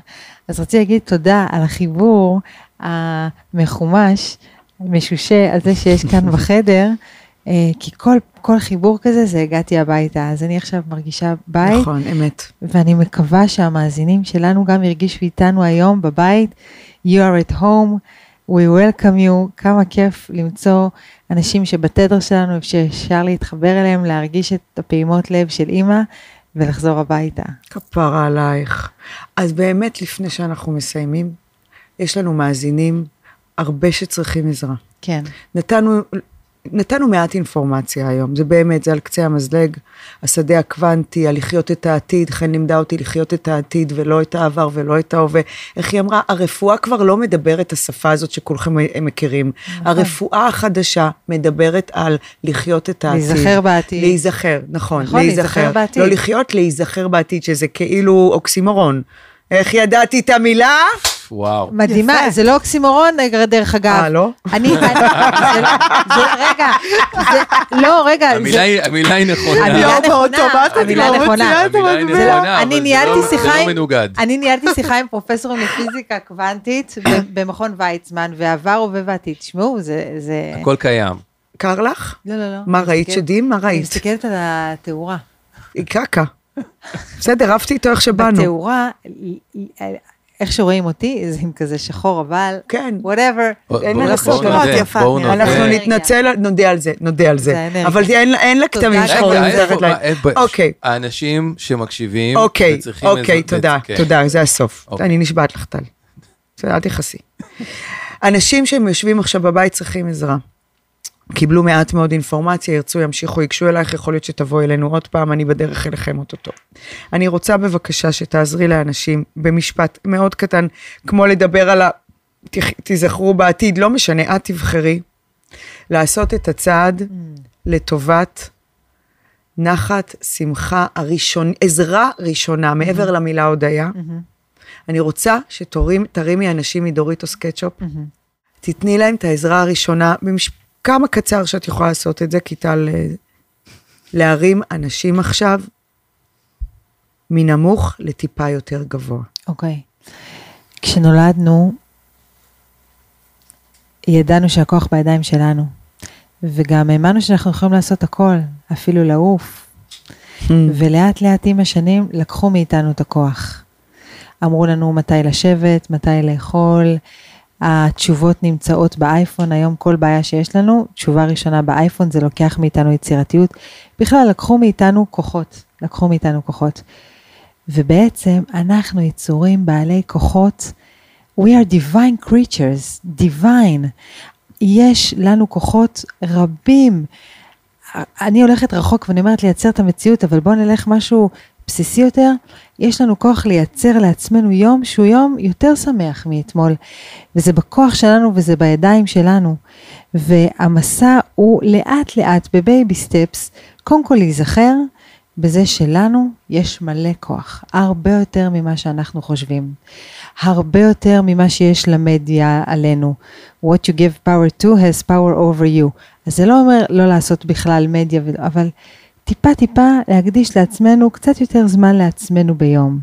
אז רציתי להגיד תודה על החיבור המחומש, משושה, הזה שיש כאן (laughs) בחדר, אה, כי כל, כל חיבור כזה זה הגעתי הביתה. אז אני עכשיו מרגישה בית, נכון, אמת. ואני מקווה שהמאזינים שלנו גם הרגישו איתנו היום בבית. You are at home, we welcome you. כמה כיף למצוא אנשים שבתדר שלנו, שאפשר להתחבר אליהם, להרגיש את הפעימות לב של אימא ולחזור הביתה. כפרה עלייך. אז באמת, לפני שאנחנו מסיימים, יש לנו מאזינים הרבה שצריכים עזרה. כן. נתנו, נתנו מעט אינפורמציה היום, זה באמת, זה על קצה המזלג, השדה הקוונטי, הלחיות את העתיד, חן לימדה אותי לחיות את העתיד ולא את העבר ולא את ההווה. איך היא אמרה, הרפואה כבר לא מדברת השפה הזאת שכולכם מכירים. נכון. הרפואה החדשה מדברת על לחיות את העתיד. להיזכר בעתיד. להיזכר, נכון, נכון, להיזכר בעתיד. לא לחיות, להיזכר בעתיד, שזה כאילו אוקסימורון. איך ידעתי את המילה? וואו. מדהימה, יפה. זה לא אוקסימורון, דרך אגב. אה, לא? אני, אני, זה, זה, רגע, זה, לא, רגע, המילה זה, היא- המילה היא נכונה. המילה לא, נכונה, באוטומט המילה לא נכונה. מוציאה את המילה היא המטבע. נכונה, אבל אני זה ניהלתי לא- זה שיחה לא עם, מנוגד. אני ניהלתי שיחה עם פרופסורים לפיזיקה קוונטית במכון ויצמן, ועבר, הווה ועתיד. תשמעו, זה, זה... הכל קיים. קר לך? לא, לא, לא. מה אני ראית שדים? מה אני ראית? מסתכלת על התאורה. היא קקה. בסדר, עפתי איתו איך שבאנו. בתאורה, איך שרואים אותי, זה עם כזה שחור, אבל... כן. whatever. בוא- אין מה לעשות, נודה, יפה. אנחנו אנרגיה. נתנצל, נודה על זה, נודה על זה. אבל אין לה-. כתמים שחורים מתחת אוקיי. האנשים שמקשיבים אוקיי, אוקיי, תודה, כן. תודה, זה הסוף. אוקיי. אני נשבעת לך, טל. אל תכעסי. אנשים שהם יושבים עכשיו בבית צריכים עזרה. קיבלו מעט מאוד אינפורמציה, ירצו, ימשיכו, ייגשו אלייך, יכול להיות שתבואי אלינו עוד פעם, אני בדרך אליכם אוטוטו. אני רוצה בבקשה שתעזרי לאנשים במשפט מאוד קטן, כמו לדבר על ה... תיזכרו בעתיד, לא משנה, את תבחרי, לעשות את הצעד לטובת נחת, שמחה, הראשון, עזרה ראשונה, מעבר למילה הודיה. אני רוצה שתרימי אנשים מדוריטוס קטשופ, תתני להם את העזרה הראשונה, במש... כמה קצר שאת יכולה לעשות את זה, כי טל, אה, להרים אנשים עכשיו מנמוך לטיפה יותר גבוה. אוקיי. כשנולדנו, ידענו שהכוח בידיים שלנו, וגם האמנו שאנחנו יכולים לעשות הכל, אפילו לעוף. ולאט לאט עם השנים לקחו מאיתנו את הכוח. אמרו לנו מתי לשבת, מתי לאכול, התשובות נמצאות באייפון, היום כל בעיה שיש לנו, תשובה ראשונה באייפון זה לוקח מאיתנו יצירתיות. בכלל לקחו מאיתנו כוחות, לקחו מאיתנו כוחות. ובעצם אנחנו יצורים בעלי כוחות, we are divine creatures, divine. יש לנו כוחות רבים. אני הולכת רחוק ואני אומרת לייצר את המציאות, אבל בואו נלך משהו בסיסי יותר. יש לנו כוח לייצר לעצמנו יום שהוא יום יותר שמח מאתמול. וזה בכוח שלנו וזה בידיים שלנו. והמסע הוא לאט לאט בבייבי סטפס, קודם כל להיזכר בזה שלנו יש מלא כוח, הרבה יותר ממה שאנחנו חושבים, הרבה יותר ממה שיש למדיה עלינו. What you give power to has power over you. אז זה לא אומר לא לעשות בכלל מדיה, אבל טיפה טיפה להקדיש לעצמנו קצת יותר זמן לעצמנו ביום.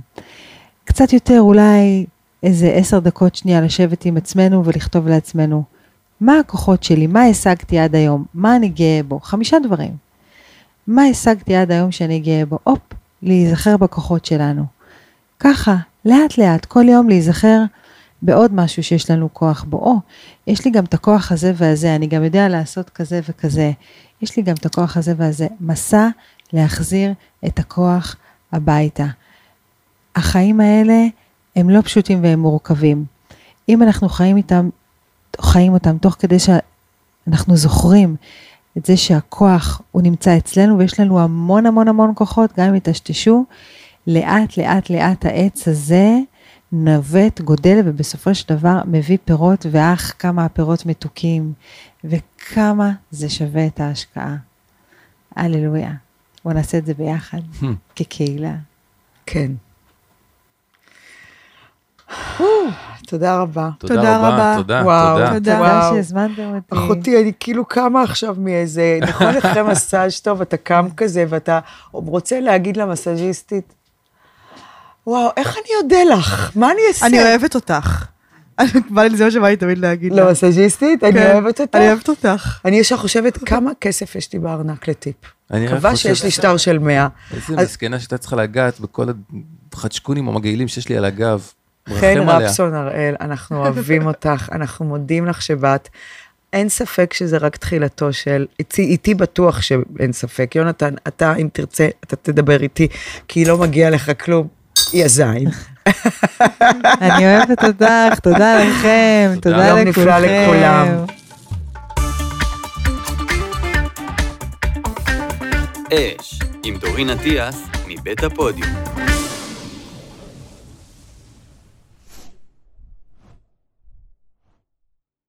קצת יותר אולי איזה עשר דקות שנייה לשבת עם עצמנו ולכתוב לעצמנו, מה הכוחות שלי, מה השגתי עד היום, מה אני גאה בו, חמישה דברים. מה השגתי עד היום שאני גאה בו? הופ, להיזכר בכוחות שלנו. ככה, לאט לאט, כל יום להיזכר בעוד משהו שיש לנו כוח בו. או, יש לי גם את הכוח הזה והזה, אני גם יודע לעשות כזה וכזה. יש לי גם את הכוח הזה והזה. מסע להחזיר את הכוח הביתה. החיים האלה הם לא פשוטים והם מורכבים. אם אנחנו חיים איתם, חיים אותם תוך כדי שאנחנו זוכרים את זה שהכוח הוא נמצא אצלנו ויש לנו המון המון המון כוחות, גם אם יטשטשו, לאט לאט לאט העץ הזה נווט, גודל ובסופו של דבר מביא פירות, ואך כמה הפירות מתוקים וכמה זה שווה את ההשקעה. הללויה. בואו נעשה את זה ביחד, כקהילה. כן. תודה רבה. תודה תודה רבה. תודה, וואו, תודה. תודה. שהזמנתם אותי. אחותי, אני כאילו קמה עכשיו מאיזה, נכון אחרי (laughs) מסאז' טוב, אתה קם כזה ואתה רוצה להגיד למסאז'יסטית, וואו, איך אני אודה לך? מה אני אעשה? אני אוהבת אותך. בא לי, זה מה שבא לי תמיד להגיד לה. למסאז'יסטית? אני כן, אוהבת אותך. אני אוהבת אותך. אני ישר חושבת כמה כסף יש לי בארנק לטיפ. אני מקווה שיש לי שטר של 100. איזה מסכנה שהייתה צריכה לגעת בכל החדשקונים המגעילים שיש לי על הגב. חן. רפסון הראל, אנחנו אוהבים אותך, אנחנו מודים לך שבאת. אין ספק שזה רק תחילתו של, איתי, איתי בטוח שאין ספק. יונתן, אתה, אם תרצה, אתה תדבר איתי, כי לא מגיע לך כלום. יא זין. אני אוהבת אותך, תודה לכם, תודה. יום לכולכם. נפלא לכולם. אש, עם דורין אטיאס, מבית הפודיום.